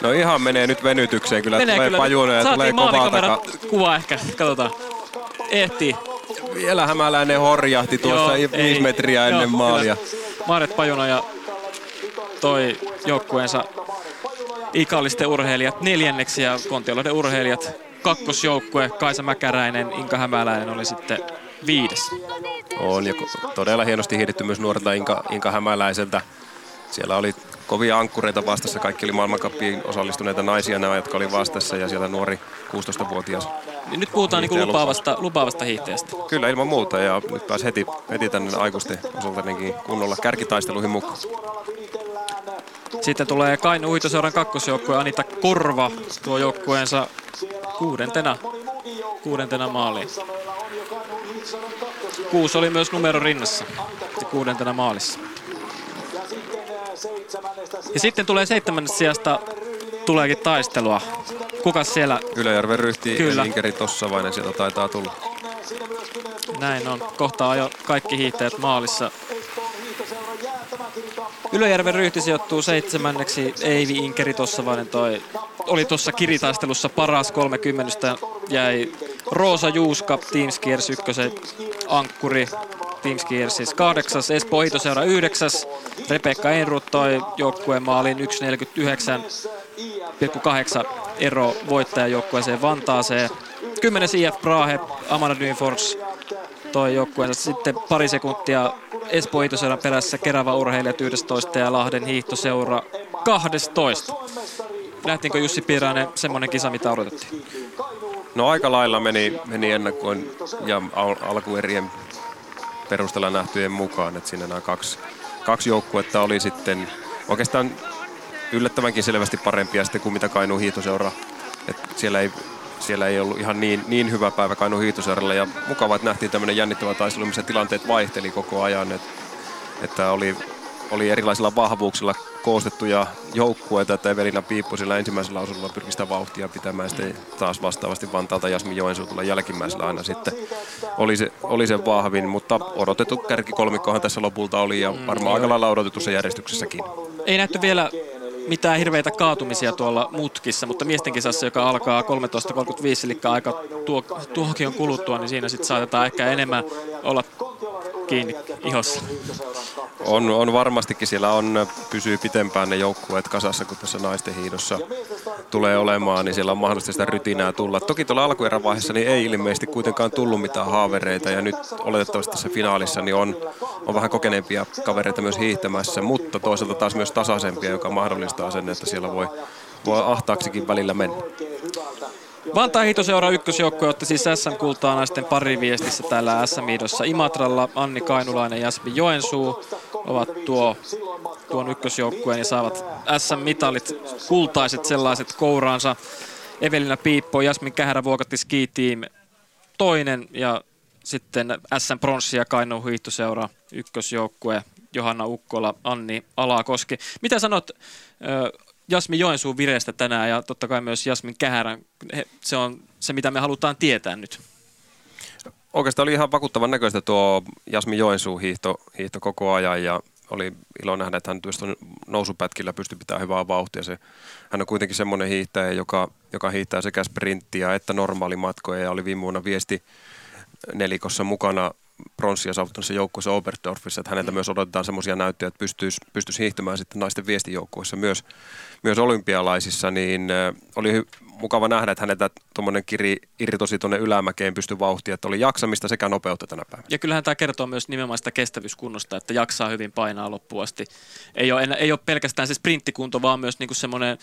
No ihan menee nyt venytykseen, kyllä Menee tulee kyllä. Pajunen ja tulee kovaa maalikameran taka. kuva ehkä, katsotaan. Ehtii. Vielä hämäläinen horjahti tuossa Joo, viisi ei. metriä ennen Joo, maalia. kyllä. Maaret Pajunoja toi joukkueensa ikallisten urheilijat neljänneksi ja Kontiolahden urheilijat kakkosjoukkue. Kaisa Mäkäräinen, Inka Hämäläinen oli sitten viides. On ja todella hienosti hiidetty myös nuorelta Inka, Inka Hämäläiseltä. Siellä oli kovia ankkureita vastassa. Kaikki oli maailmankappiin osallistuneita naisia nämä, jotka oli vastassa ja siellä nuori 16-vuotias. Niin Nyt puhutaan niinku Hiihtäjä lupaavasta, lupaavasta hiihtäjästä. Kyllä ilman muuta ja nyt pääsi heti, heti tänne aikuisten osalta kunnolla kärkitaisteluihin mukaan. Sitten tulee Kainu Uitoseuran kakkosjoukkue Anita Korva tuo joukkueensa kuudentena, kuudentena maaliin. Kuusi oli myös numero rinnassa kuudentena maalissa. Ja sitten tulee seitsemännestä sijasta tuleekin taistelua. Kukas siellä? Ylöjärven ryhti Kyllä. ja Inkeri Tossavainen sieltä taitaa tulla. Näin on. Kohta jo kaikki hiihtäjät maalissa. Ylöjärven ryhti sijoittuu seitsemänneksi. Eivi Inkeri Tossavainen toi oli tuossa kiritaistelussa paras 30. Jäi Roosa Juuska, Team Skiers ykkösen ankkuri. Team Skiers siis kahdeksas, Espoo Hiitoseura yhdeksäs. Rebekka Enrut toi joukkueen maalin 1.49,8 ero voittajajoukkueeseen Vantaaseen. 10. IF Prahe, Amanda Dynfors toi joukkueensa sitten pari sekuntia Espoo Hiitoseuran perässä Kerava Urheilijat 11 ja Lahden Hiihtoseura 12. Lähtiinkö Jussi Piirainen semmoinen kisa, mitä odotettiin? No aika lailla meni, meni ennakkoin ja al- alkuerien perusteella nähtyjen mukaan, että siinä nämä kaksi, kaksi joukkuetta oli sitten oikeastaan yllättävänkin selvästi parempia sitten kuin mitä Kainuun hiihtoseura. Et siellä, ei, siellä ei ollut ihan niin, niin hyvä päivä Kainuun hiihtoseuralla ja mukavaa, että nähtiin tämmöinen jännittävä taistelu, missä tilanteet vaihteli koko ajan, et, että oli, oli erilaisilla vahvuuksilla koostettuja joukkueita, että Evelina Piippo sillä ensimmäisellä osuudella pyrki sitä vauhtia pitämään, sitten taas vastaavasti Vantaalta Jasmi Joensuu tulla jälkimmäisellä aina sitten oli se, oli se vahvin, mutta odotettu kärkikolmikkohan tässä lopulta oli ja varmaan aika lailla odotetussa järjestyksessäkin. Ei nähty vielä mitään hirveitä kaatumisia tuolla mutkissa, mutta miesten kisassa, joka alkaa 13.35, eli aika tuo, tuokion kuluttua, niin siinä sitten saatetaan ehkä enemmän olla kiinni ihossa. On, on varmastikin siellä on, pysyy pitempään ne joukkueet kasassa, kun tässä naisten hiidossa tulee olemaan, niin siellä on mahdollista sitä rytinää tulla. Toki tuolla alkuerän vaiheessa niin ei ilmeisesti kuitenkaan tullut mitään haavereita ja nyt oletettavasti tässä finaalissa niin on, on vähän kokeneempia kavereita myös hiihtämässä, mutta toisaalta taas myös tasaisempia, joka mahdollistaa sen, että siellä voi, voi ahtaaksikin välillä mennä. Vantaa Hiitoseura ykkösjoukkue otti siis SM-kultaa naisten pariviestissä täällä SM-hiidossa Imatralla. Anni Kainulainen ja Jasmi Joensuu ovat tuo, tuon ykkösjoukkueen ja saavat SM-mitalit, kultaiset sellaiset kouraansa. Evelina Piippo, Jasmin Kähärä vuokatti Ski Team toinen ja sitten SM Pronssi ja Kainuun hiihtoseura ykkösjoukkue. Johanna Ukkola, Anni Alakoski. Mitä sanot Jasmin Joensuun vireestä tänään ja totta kai myös Jasmin Kähärän. Se on se, mitä me halutaan tietää nyt. Oikeastaan oli ihan vakuuttavan näköistä tuo Jasmi Joensuu hiihto, hiihto koko ajan ja oli ilo nähdä, että hän tuosta nousupätkillä pystyi pitämään hyvää vauhtia. Se, hän on kuitenkin semmoinen hiihtäjä, joka, joka hiihtää sekä sprinttiä että normaalimatkoja ja oli viime vuonna viesti nelikossa mukana, pronssia saavuttanut joukkueessa Oberdorfissa, että häneltä myös odotetaan semmoisia näyttöjä, että pystyisi, pystyisi hiihtämään sitten naisten viestijoukkueessa myös, myös olympialaisissa, niin oli hy- mukava nähdä, että häneltä tuommoinen kiri irtosi tuonne ylämäkeen pysty vauhtia, että oli jaksamista sekä nopeutta tänä päivänä. Ja kyllähän tämä kertoo myös nimenomaan sitä kestävyyskunnosta, että jaksaa hyvin painaa loppuun asti. Ei ole, ei ole pelkästään se sprinttikunto, vaan myös niinku semmoinen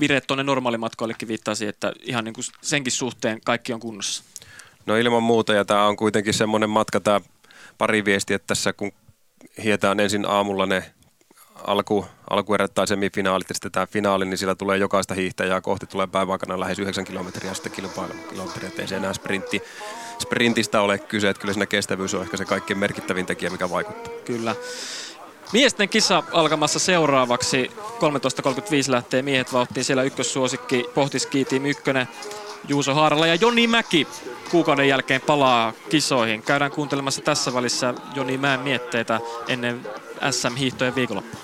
vire tuonne normaalimatkoillekin viittasi, että ihan niinku senkin suhteen kaikki on kunnossa. No ilman muuta, ja tämä on kuitenkin semmoinen matka, tämä pari viesti, että tässä kun hietään ensin aamulla ne alku, alkuerät tai semifinaalit ja sitten tämä finaali, niin sillä tulee jokaista hiihtäjää kohti tulee päiväaikana lähes 9 kilometriä sitten kilpailukilometriä, ettei se enää sprintti, sprintistä ole kyse, että kyllä siinä kestävyys on ehkä se kaikkein merkittävin tekijä, mikä vaikuttaa. Kyllä. Miesten kisa alkamassa seuraavaksi. 13.35 lähtee miehet vauhtiin. Siellä ykkössuosikki Pohtiski Team 1. Juuso Haarala ja Joni Mäki kuukauden jälkeen palaa kisoihin. Käydään kuuntelemassa tässä välissä Joni Mäen mietteitä ennen SM-hiihtojen viikonloppua.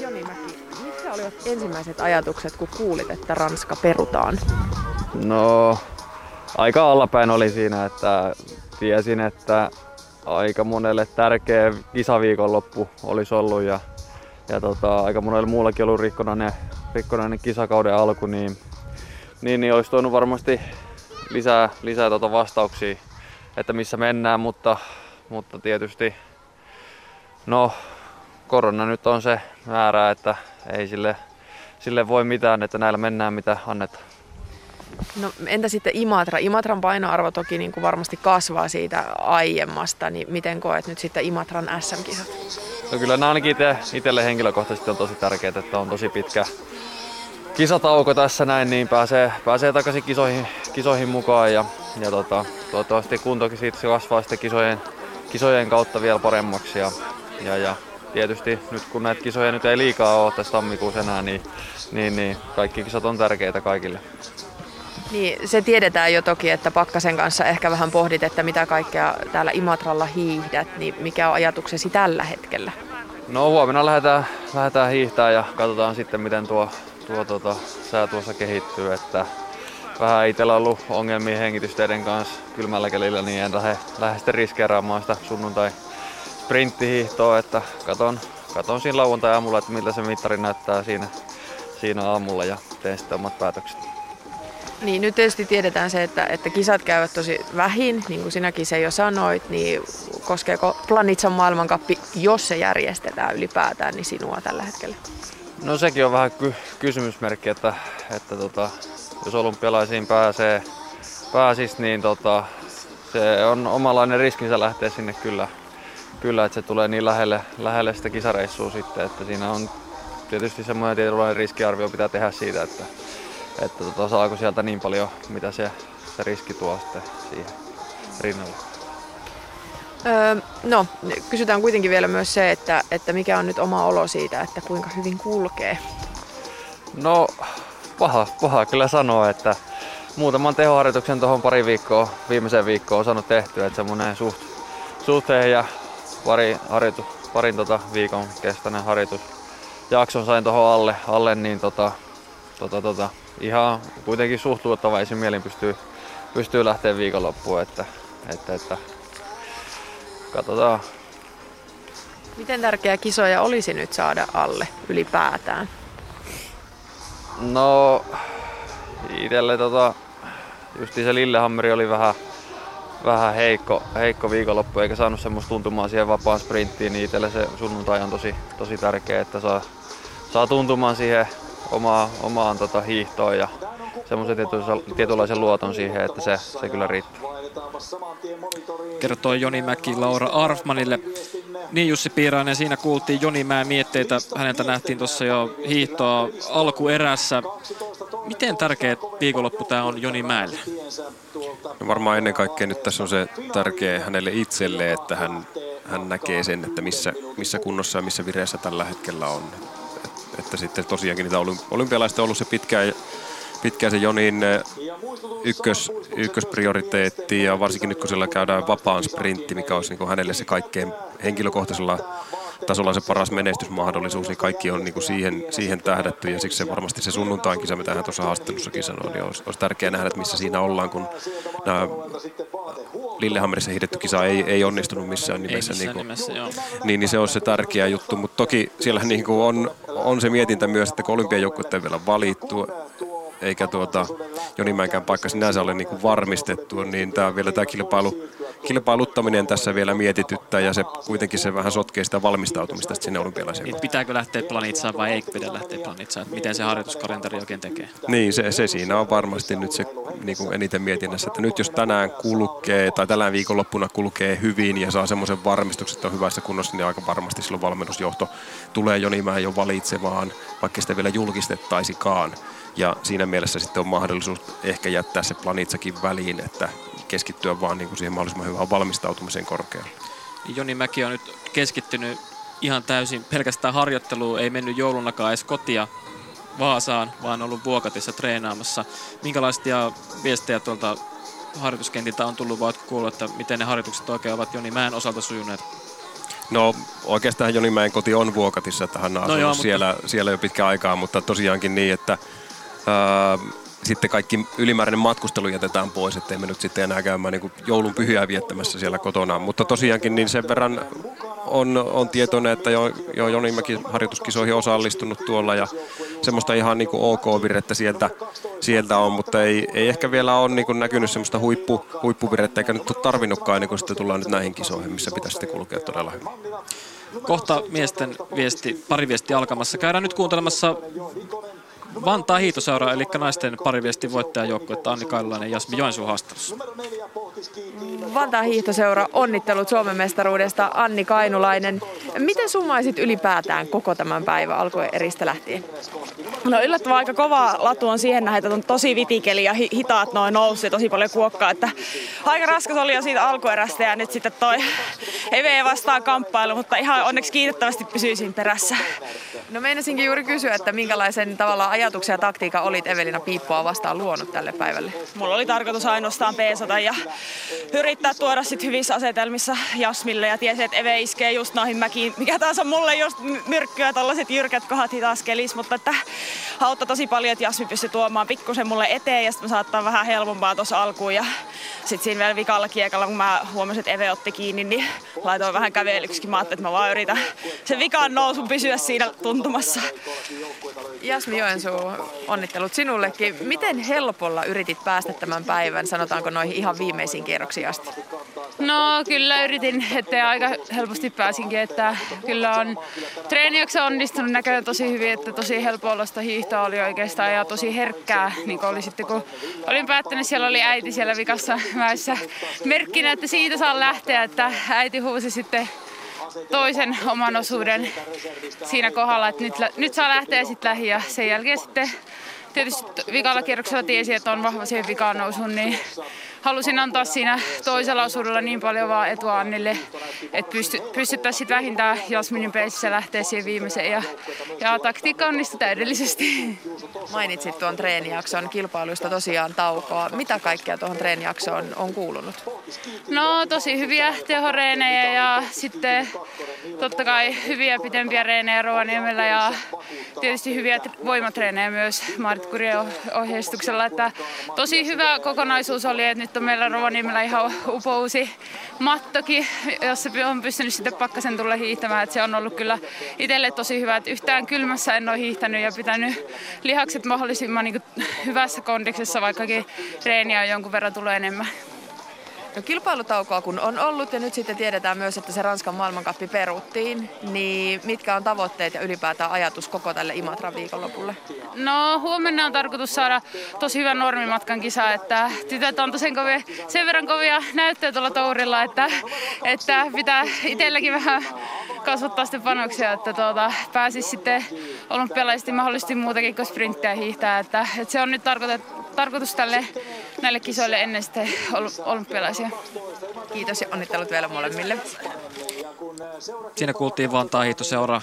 Joni Mäki, mitkä olivat ensimmäiset ajatukset, kun kuulit, että Ranska perutaan? No, aika allapäin oli siinä, että tiesin, että aika monelle tärkeä kisaviikonloppu olisi ollut ja, ja tota, aika monelle muullakin ollut rikkonainen, rikkonainen kisakauden alku, niin, niin, niin olisi toinut varmasti lisää, lisää tota vastauksia, että missä mennään, mutta, mutta tietysti no, korona nyt on se määrä, että ei sille, sille voi mitään, että näillä mennään mitä annetaan. No entä sitten Imatra? Imatran painoarvo toki niin kuin varmasti kasvaa siitä aiemmasta, niin miten koet nyt sitten Imatran SM-kisat? No kyllä nämä ainakin itselle henkilökohtaisesti on tosi tärkeää, että on tosi pitkä kisatauko tässä näin, niin pääsee, pääsee takaisin kisoihin, kisoihin mukaan ja, ja tota, toivottavasti kuntokin siitä se kasvaa sitten kisojen, kisojen kautta vielä paremmaksi ja, ja, ja tietysti nyt kun näitä kisoja nyt ei liikaa ole tässä tammikuussa enää, niin, niin, niin kaikki kisat on tärkeitä kaikille. Niin, se tiedetään jo toki, että Pakkasen kanssa ehkä vähän pohdit, että mitä kaikkea täällä Imatralla hiihdät, niin mikä on ajatuksesi tällä hetkellä? No huomenna lähdetään, lähdetään hiihtää ja katsotaan sitten miten tuo, tuo tuota, sää tuossa kehittyy. Että vähän itsellä ollut ongelmia hengitysteiden kanssa kylmällä kelillä, niin en lähde, lähde sitten riskeeraamaan sitä sunnuntai sprinttihiihtoa, että katon, katon siinä lauantai-aamulla, että miltä se mittari näyttää siinä, siinä aamulla ja teen sitten omat päätökset. Niin nyt tietysti tiedetään se, että, että kisat käyvät tosi vähin, niin kuin sinäkin se jo sanoit, niin koskeeko Planitsan maailmankappi, jos se järjestetään ylipäätään, niin sinua tällä hetkellä? No sekin on vähän ky- kysymysmerkki, että, että tota, jos olympialaisiin pääsee, pääsis, niin tota, se on omanlainen riskinsä lähteä sinne kyllä, kyllä, että se tulee niin lähelle, lähelle sitä kisareissua sitten, että siinä on tietysti semmoinen tietynlainen riskiarvio pitää tehdä siitä, että, että tota, saako sieltä niin paljon, mitä se, se riski tuo sitten siihen rinnalle. Öö, no, kysytään kuitenkin vielä myös se, että, että mikä on nyt oma olo siitä, että kuinka hyvin kulkee. No, paha, paha kyllä sanoa, että muutaman tehoharjoituksen tuohon pari viikkoa, viimeiseen viikkoon on saanut tehtyä, että semmoinen suht, suhteen ja pari harjoitus, parin tota viikon kestäinen harjoitus jakson sain tuohon alle, alle, niin tota, tota, tota, ihan kuitenkin suht luottavaisin mielin pystyy, pystyy lähteä viikonloppuun, että, että, että katsotaan. Miten tärkeä kisoja olisi nyt saada alle ylipäätään? No, itselle tota, justi se Lillehammeri oli vähän, vähän heikko, heikko viikonloppu eikä saanut semmoista tuntumaa siihen vapaan sprinttiin, niin itselle se sunnuntai on tosi, tosi tärkeä, että saa, saa tuntumaan siihen omaa, omaan tota, hiihtoon ja semmoisen tietynlaisen luoton siihen, että se, se kyllä riittää. Kertoi Joni Mäki Laura Arfmanille. Niin Jussi Piirainen, siinä kuultiin Joni Mäen mietteitä. Häneltä nähtiin tuossa jo hiihtoa alkuerässä. Miten tärkeä viikonloppu tämä on Joni Mäelle? No varmaan ennen kaikkea nyt tässä on se tärkeä hänelle itselle, että hän, hän näkee sen, että missä, missä kunnossa ja missä vireessä tällä hetkellä on. Et, että sitten tosiaankin niitä olympialaista on ollut se pitkään pitkään se Jonin eh, ykkös, ykkösprioriteetti ja varsinkin nyt kun siellä käydään vapaan sprintti, mikä olisi niin hänelle se kaikkein henkilökohtaisella tasolla se paras menestysmahdollisuus, niin kaikki on niin kuin siihen, siihen tähdätty ja siksi se varmasti se sunnuntain kisa, mitä hän tuossa haastattelussakin sanoi, niin olisi, olisi tärkeää nähdä, että missä siinä ollaan, kun nämä Lillehammerissa hiidetty kisa ei, ei onnistunut missään nimessä. missään niin, kuin, nimessä, niin, niin se on se tärkeä juttu, mutta toki siellä niin kuin on, on se mietintä myös, että kun olympiajoukkuetta ei vielä valittu, eikä tuota Jonimäenkään paikka sinänsä ole niin kuin varmistettu, niin tämä vielä tämä kilpailu, kilpailuttaminen tässä vielä mietityttää ja se kuitenkin se vähän sotkee sitä valmistautumista sinne olympialaiseen. Niin, pitääkö lähteä planitsaan vai eikö pidä lähteä planitsaan? Miten se harjoituskalenteri oikein tekee? Niin, se, se siinä on varmasti nyt se niin kuin eniten mietinnässä, että nyt jos tänään kulkee tai tällä viikonloppuna kulkee hyvin ja saa semmoisen varmistuksen, että on hyvässä kunnossa, niin aika varmasti silloin valmennusjohto tulee Jonimäen jo valitsemaan, vaikka sitä vielä julkistettaisikaan. Ja siinä mielessä sitten on mahdollisuus ehkä jättää se planitsakin väliin, että keskittyä vaan niin kuin siihen mahdollisimman hyvään valmistautumiseen korkealle. Joni Mäki on nyt keskittynyt ihan täysin pelkästään harjoitteluun, ei mennyt joulunakaan edes kotia Vaasaan, vaan ollut Vuokatissa treenaamassa. Minkälaisia viestejä tuolta harjoituskentiltä on tullut, voit kuulla, että miten ne harjoitukset oikein ovat Joni Mäen osalta sujuneet? No oikeastaan Jonimäen koti on Vuokatissa, että hän on no joo, siellä, mutta... siellä jo pitkä aikaa, mutta tosiaankin niin, että sitten kaikki ylimääräinen matkustelu jätetään pois, ettei me nyt sitten enää käymään niin joulun pyhiä viettämässä siellä kotona. Mutta tosiaankin niin sen verran on, on tietoinen, että jo, jo Jonimäki harjoituskisoihin osallistunut tuolla ja semmoista ihan niin kuin ok-virrettä sieltä, sieltä on, mutta ei, ei ehkä vielä ole niin näkynyt semmoista huippu, huippuvirrettä, eikä nyt ole tarvinnutkaan ennen kuin sitten tullaan nyt näihin kisoihin, missä pitäisi sitten kulkea todella hyvin. Kohta miesten viesti, pari viesti alkamassa. Käydään nyt kuuntelemassa Vantaa Hiitoseura, eli naisten pariviestin voittajajoukkuetta Anni Kailulainen ja Jasmi Joensuun haastattelussa. Vantaa Hiihtoseura, onnittelut Suomen mestaruudesta Anni Kainulainen. Miten summaisit ylipäätään koko tämän päivän alkujen eristä lähtien? No yllättävän aika kova latu on siihen nähden, että on tosi vitikeli ja hitaat noin noussut ja tosi paljon kuokkaa. Että aika raskas oli jo siitä alkuerästä ja nyt sitten toi Eve vastaan kamppailu, mutta ihan onneksi kiitettävästi pysyisin perässä. No meinasinkin juuri kysyä, että minkälaisen tavalla ajatuksia ja taktiikka olit Evelina Piippoa vastaan luonut tälle päivälle? Mulla oli tarkoitus ainoastaan peesata ja yrittää tuoda sit hyvissä asetelmissa Jasmille ja tiesi, että Eve iskee just noihin mäkiin. Mikä taas on mulle just myrkkyä, tällaiset jyrkät kohdat hitaas kelis, mutta että auttaa tosi paljon, että Jasmi pystyi tuomaan pikkusen mulle eteen ja sitten saattaa vähän helpompaa tuossa alkuun. Ja sitten siinä vielä vikalla kiekalla, kun mä huomasin, että Eve otti kiinni, niin laitoin vähän kävelyksikin. Mä ajattelin, että mä vaan yritän sen vikaan nousun pysyä siinä tuntumassa. Jasmi Joensuu, onnittelut sinullekin. Miten helpolla yritit päästä tämän päivän, sanotaanko noihin ihan viimeisiin kierroksiin asti? No kyllä yritin, että aika helposti pääsinkin, että kyllä on treeniöksi onnistunut näköjään tosi hyvin, että tosi helpollista hiihtoa oli oikeastaan ja tosi herkkää, niin kuin oli sitten kun olin päättänyt, siellä oli äiti siellä vikassa mäessä merkkinä, että siitä saa lähteä, että äiti huusi sitten toisen oman osuuden siinä kohdalla, että nyt, nyt saa lähteä sitten lähi ja sen jälkeen sitten tietysti vikalla kierroksella tiesi, että on vahva siihen vikaan nousun, niin halusin antaa siinä toisella osuudella niin paljon vaan etua Annille, että pysty, pystyttäisiin sitten vähintään Jasminin peississä lähteä siihen viimeiseen ja, ja taktiikka onnistui täydellisesti. Mainitsit tuon treenijakson kilpailuista tosiaan taukoa. Mitä kaikkea tuohon treenijaksoon on kuulunut? No tosi hyviä tehoreenejä ja sitten totta kai hyviä pitempiä reenejä Rovaniemellä ja tietysti hyviä voimatreenejä myös Maarit Kurien ohjeistuksella. Että tosi hyvä kokonaisuus oli, että nyt nyt on meillä Rovaniemellä ihan upousi mattokin, jossa on pystynyt sitten pakkasen tulla hiihtämään. Että se on ollut kyllä itselle tosi hyvä, että yhtään kylmässä en ole hiihtänyt ja pitänyt lihakset mahdollisimman niin hyvässä kondiksessa, vaikkakin reeniä on jonkun verran tulee enemmän. No kilpailutaukoa kun on ollut ja nyt sitten tiedetään myös, että se Ranskan maailmankappi peruttiin, niin mitkä on tavoitteet ja ylipäätään ajatus koko tälle Imatran viikonlopulle? No huomenna on tarkoitus saada tosi hyvä normimatkan kisa, että tytöt on tosi kovia, sen verran kovia näyttöjä tuolla tourilla, että, että pitää itselläkin vähän kasvattaa sitten panoksia, että tuota, pääsisi sitten olympialaisesti mahdollisesti muutakin kuin sprinttiä hiihtää. Että, että se on nyt tarkoitus tälle, näille kisoille ennen sitten olympialaisia. Kiitos ja onnittelut vielä molemmille. Siinä kuultiin Vantaa hiihtoseura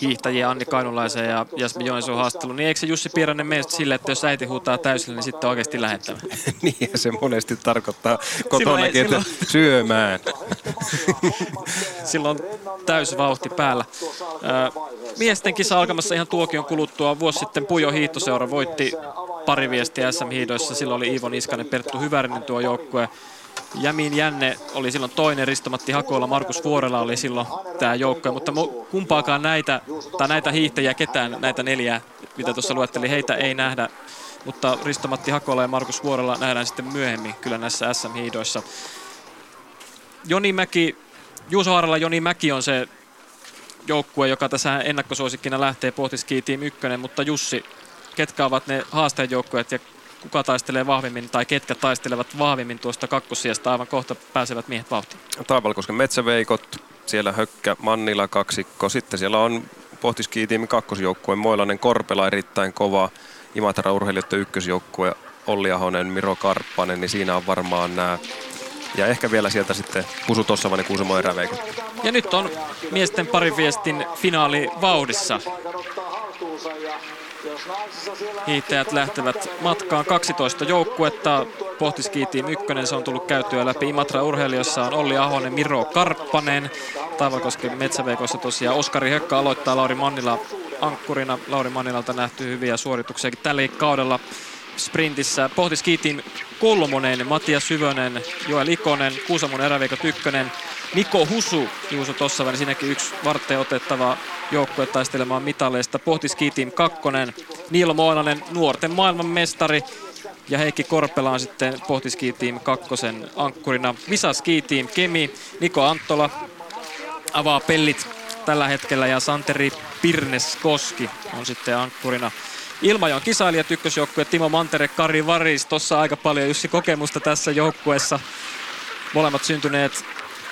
hiihtäjiä Anni Kainulaisen ja Jasmi Joensuun haastattelu, niin eikö se Jussi Piiranen mene sille, että jos äiti huutaa täysillä, niin sitten oikeasti lähettävä? niin se monesti tarkoittaa kotonakin, että silloin- syömään. Silloin on täys vauhti päällä. Miesten kisa alkamassa ihan tuokion kuluttua. Vuosi sitten Pujo Hiihtoseura voitti pari viestiä SM-hiidoissa. Silloin oli Iivo Niskanen, Perttu Hyvärinen tuo joukkue. Jämin Jänne oli silloin toinen, Ristomatti Hakola, Markus Vuorela oli silloin tämä joukkue, mutta mu- kumpaakaan näitä, tai näitä hiihtäjiä, ketään näitä neljää, mitä tuossa luettelin, heitä ei nähdä. Mutta Ristomatti Hakola ja Markus Vuorela nähdään sitten myöhemmin kyllä näissä SM-hiidoissa. Joni Mäki, Juuso Haaralla Joni Mäki on se joukkue, joka tässä ennakkosuosikkina lähtee Pohtiski Team 1, mutta Jussi, ketkä ovat ne haastejoukkueet ja kuka taistelee vahvimmin tai ketkä taistelevat vahvimmin tuosta kakkosijasta aivan kohta pääsevät miehet vauhtiin? Taivalkosken metsäveikot, siellä Hökkä, Mannila kaksikko. Sitten siellä on Pohtiskiitiimin kakkosjoukkue, Moilainen Korpela erittäin kova, Imatra urheilijoiden ykkösjoukkue, Olli Ahonen, Miro Karppanen, niin siinä on varmaan nämä. Ja ehkä vielä sieltä sitten Kusu Tossavainen, Kuusamo eräveikot. Ja nyt on miesten pariviestin finaali vauhdissa. Hiihtäjät lähtevät matkaan 12 joukkuetta. Pohtiski Team 1, se on tullut käytyä läpi. Imatra urheilijoissa on Olli Ahonen, Miro Karppanen. Taivalkosken metsäveikoissa tosiaan Oskari Hökkä aloittaa Lauri Mannila ankkurina. Lauri Mannilalta nähty hyviä suorituksia tällä kaudella sprintissä. Pohtiski Team kolmonen, Matias Syvönen, Joel Ikonen, Kuusamon eräveikot ykkönen, Niko Husu, Juuso Tossaväinen, siinäkin yksi varteen otettava joukkue taistelemaan mitaleista. Pohtiski Team kakkonen, Niilo Moinanen, nuorten maailmanmestari. Ja Heikki Korpela on sitten Pohtiski kakkosen ankkurina. Visa Ski Kemi, Niko Anttola avaa pellit tällä hetkellä ja Santeri Pirneskoski on sitten ankkurina. Ilmajoen kisailijat ykkösjoukkue Timo Mantere, Kari Varis. Tuossa aika paljon Jussi kokemusta tässä joukkueessa. Molemmat syntyneet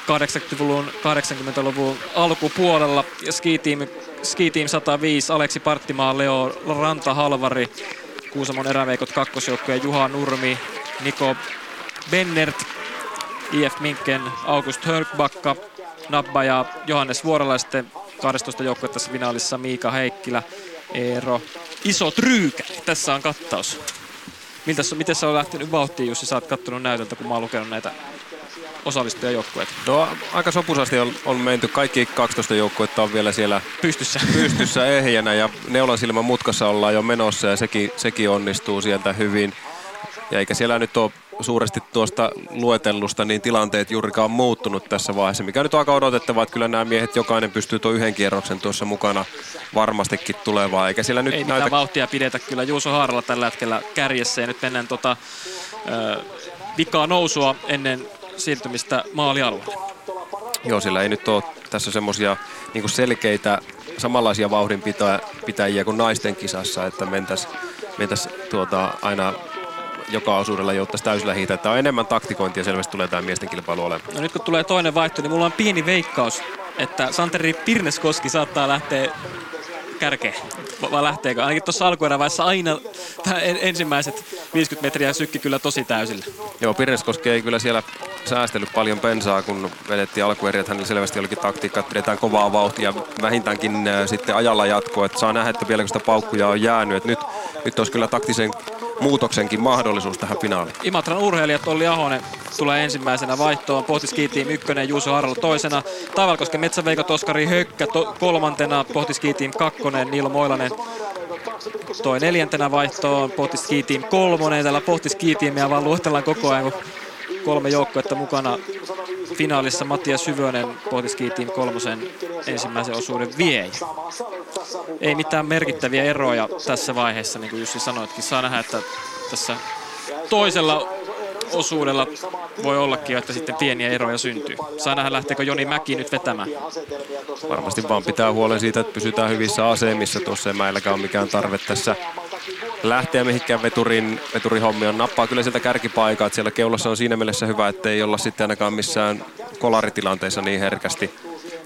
80-luvun, 80-luvun alkupuolella. Ski Team, Ski Team 105, Aleksi Parttimaa, Leo Ranta Halvari, Kuusamon eräveikot kakkosjoukkue Juha Nurmi, Niko Bennert, IF Minken, August Hörkbakka, Nabba ja Johannes Vuorela ja sitten 12 joukkuetta tässä finaalissa Miika Heikkilä, Eero Iso Tryykä. Tässä on kattaus. Miltä, miten sä on lähtenyt vauhtiin, Jussi? Sä oot kattonut näytöltä, kun mä oon lukenut näitä osallistujajoukkueita. No aika sopusasti on, on menty. Kaikki 12 joukkuetta on vielä siellä Pystyssä. pystyssä ehjänä ja neulan silmän mutkassa ollaan jo menossa ja sekin, sekin onnistuu sieltä hyvin. Ja eikä siellä nyt ole suuresti tuosta luetellusta niin tilanteet juurikaan muuttunut tässä vaiheessa, mikä nyt on aika odotettavaa, että kyllä nämä miehet jokainen pystyy tuon yhden kierroksen tuossa mukana varmastikin tulevaa, eikä siellä nyt Ei näytä... vauhtia pidetä kyllä Juuso Haaralla tällä hetkellä kärjessä ja nyt mennään tota, ö, vikaa nousua ennen siirtymistä maalialueelle. Joo, sillä ei nyt ole tässä semmoisia niin selkeitä samanlaisia vauhdinpitäjiä kuin naisten kisassa, että mentäisiin mentäis, tuota, aina joka osuudella jouttaisi täysillä hiitä. Että on enemmän taktikointia selvästi tulee tämä miesten kilpailu olemaan. No nyt kun tulee toinen vaihto, niin mulla on pieni veikkaus, että Santeri Pirneskoski saattaa lähteä kärkeen. Va- Vai lähteekö? Ainakin tuossa alkuerävaiheessa aina ensimmäiset 50 metriä sykki kyllä tosi täysillä. Joo, Pirneskoski ei kyllä siellä säästellyt paljon pensaa, kun vedettiin alkueri, että hänellä selvästi olikin taktiikka, että pidetään kovaa vauhtia vähintäänkin äh, sitten ajalla jatkoa, että saa nähdä, että vieläkö sitä paukkuja on jäänyt, että nyt, nyt olisi kyllä taktisen muutoksenkin mahdollisuus tähän finaaliin. Imatran urheilijat Olli Ahonen tulee ensimmäisenä vaihtoon. Pohti Ski Team ykkönen, Juuso Haralla toisena. Taivalkosken metsäveikot Oskari Hökkä to- kolmantena, Pohti Ski Team kakkonen, Niilo Moilanen toi neljäntenä vaihtoon. Pohti Ski Team kolmonen. Täällä Pohti Ski Teamia vaan luetellaan koko ajan, kun kolme joukkuetta mukana finaalissa. Mattias Syvönen Pohti Ski Team kolmosen ensimmäisen osuuden viejä. Ei mitään merkittäviä eroja tässä vaiheessa, niin kuin Jussi sanoitkin. Saa nähdä, että tässä toisella osuudella voi ollakin, että sitten pieniä eroja syntyy. Saa nähdä, lähteekö Joni Mäki nyt vetämään. Varmasti vaan pitää huolen siitä, että pysytään hyvissä asemissa. Tuossa ei meilläkään ole mikään tarve tässä lähteä mihinkään veturin, veturihommioon. Nappaa kyllä sieltä kärkipaikaa. Siellä keulassa on siinä mielessä hyvä, että ei olla sitten ainakaan missään kolaritilanteessa niin herkästi,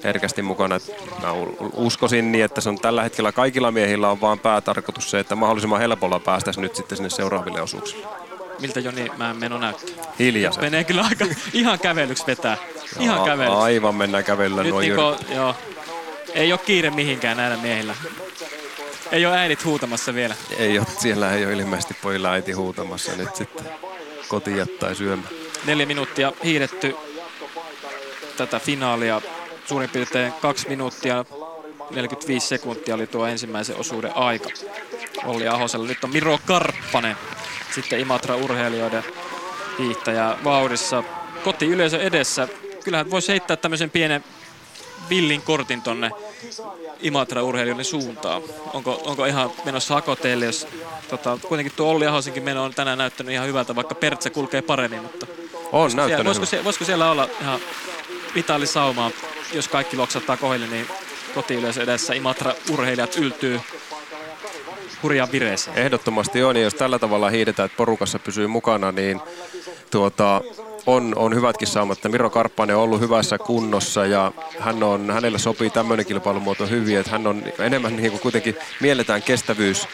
herkästi mukana. Mä uskoisin niin, että se on tällä hetkellä kaikilla miehillä on vaan päätarkoitus se, että mahdollisimman helpolla päästäisiin nyt sitten sinne seuraaville osuuksille. Miltä Joni mä meno näyttää? Hiljaisen. Menee kyllä aika ihan kävelyksi vetää. Ihan kävelyksi. Aivan mennään kävelyllä Nyt noin jyrkkä. joo, Ei ole kiire mihinkään näillä miehillä. Ei ole äidit huutamassa vielä. Ei ole, siellä ei ole ilmeisesti pojilla äiti huutamassa nyt sitten koti jättää syömään. Neljä minuuttia hiidetty tätä finaalia. Suurin piirtein kaksi minuuttia 45 sekuntia oli tuo ensimmäisen osuuden aika Olli Ahosella. Nyt on Miro Karppanen, sitten Imatra urheilijoiden hiihtäjä vauhdissa. Koti yleisö edessä. Kyllähän voisi heittää tämmöisen pienen villin kortin tonne Imatra-urheilijoiden suuntaan. Onko, onko ihan menossa hakoteille, jos tota, kuitenkin tuo Olli Ahosenkin meno on tänään näyttänyt ihan hyvältä, vaikka Pertse kulkee paremmin, mutta On voisiko näyttänyt siellä, voisiko, se, voisiko siellä olla ihan vitaali saumaa, jos kaikki loksattaa kohdille, niin kotiyleisö edessä Imatra-urheilijat yltyy hurjaan vireeseen. Ehdottomasti on, ja jos tällä tavalla hiidetään, että porukassa pysyy mukana, niin tuota, on, on hyvätkin saumat. Että Miro Karppanen on ollut hyvässä kunnossa ja hän on, hänelle sopii tämmöinen kilpailumuoto hyvin, että hän on enemmän niin kuin kuitenkin mielletään kestävyys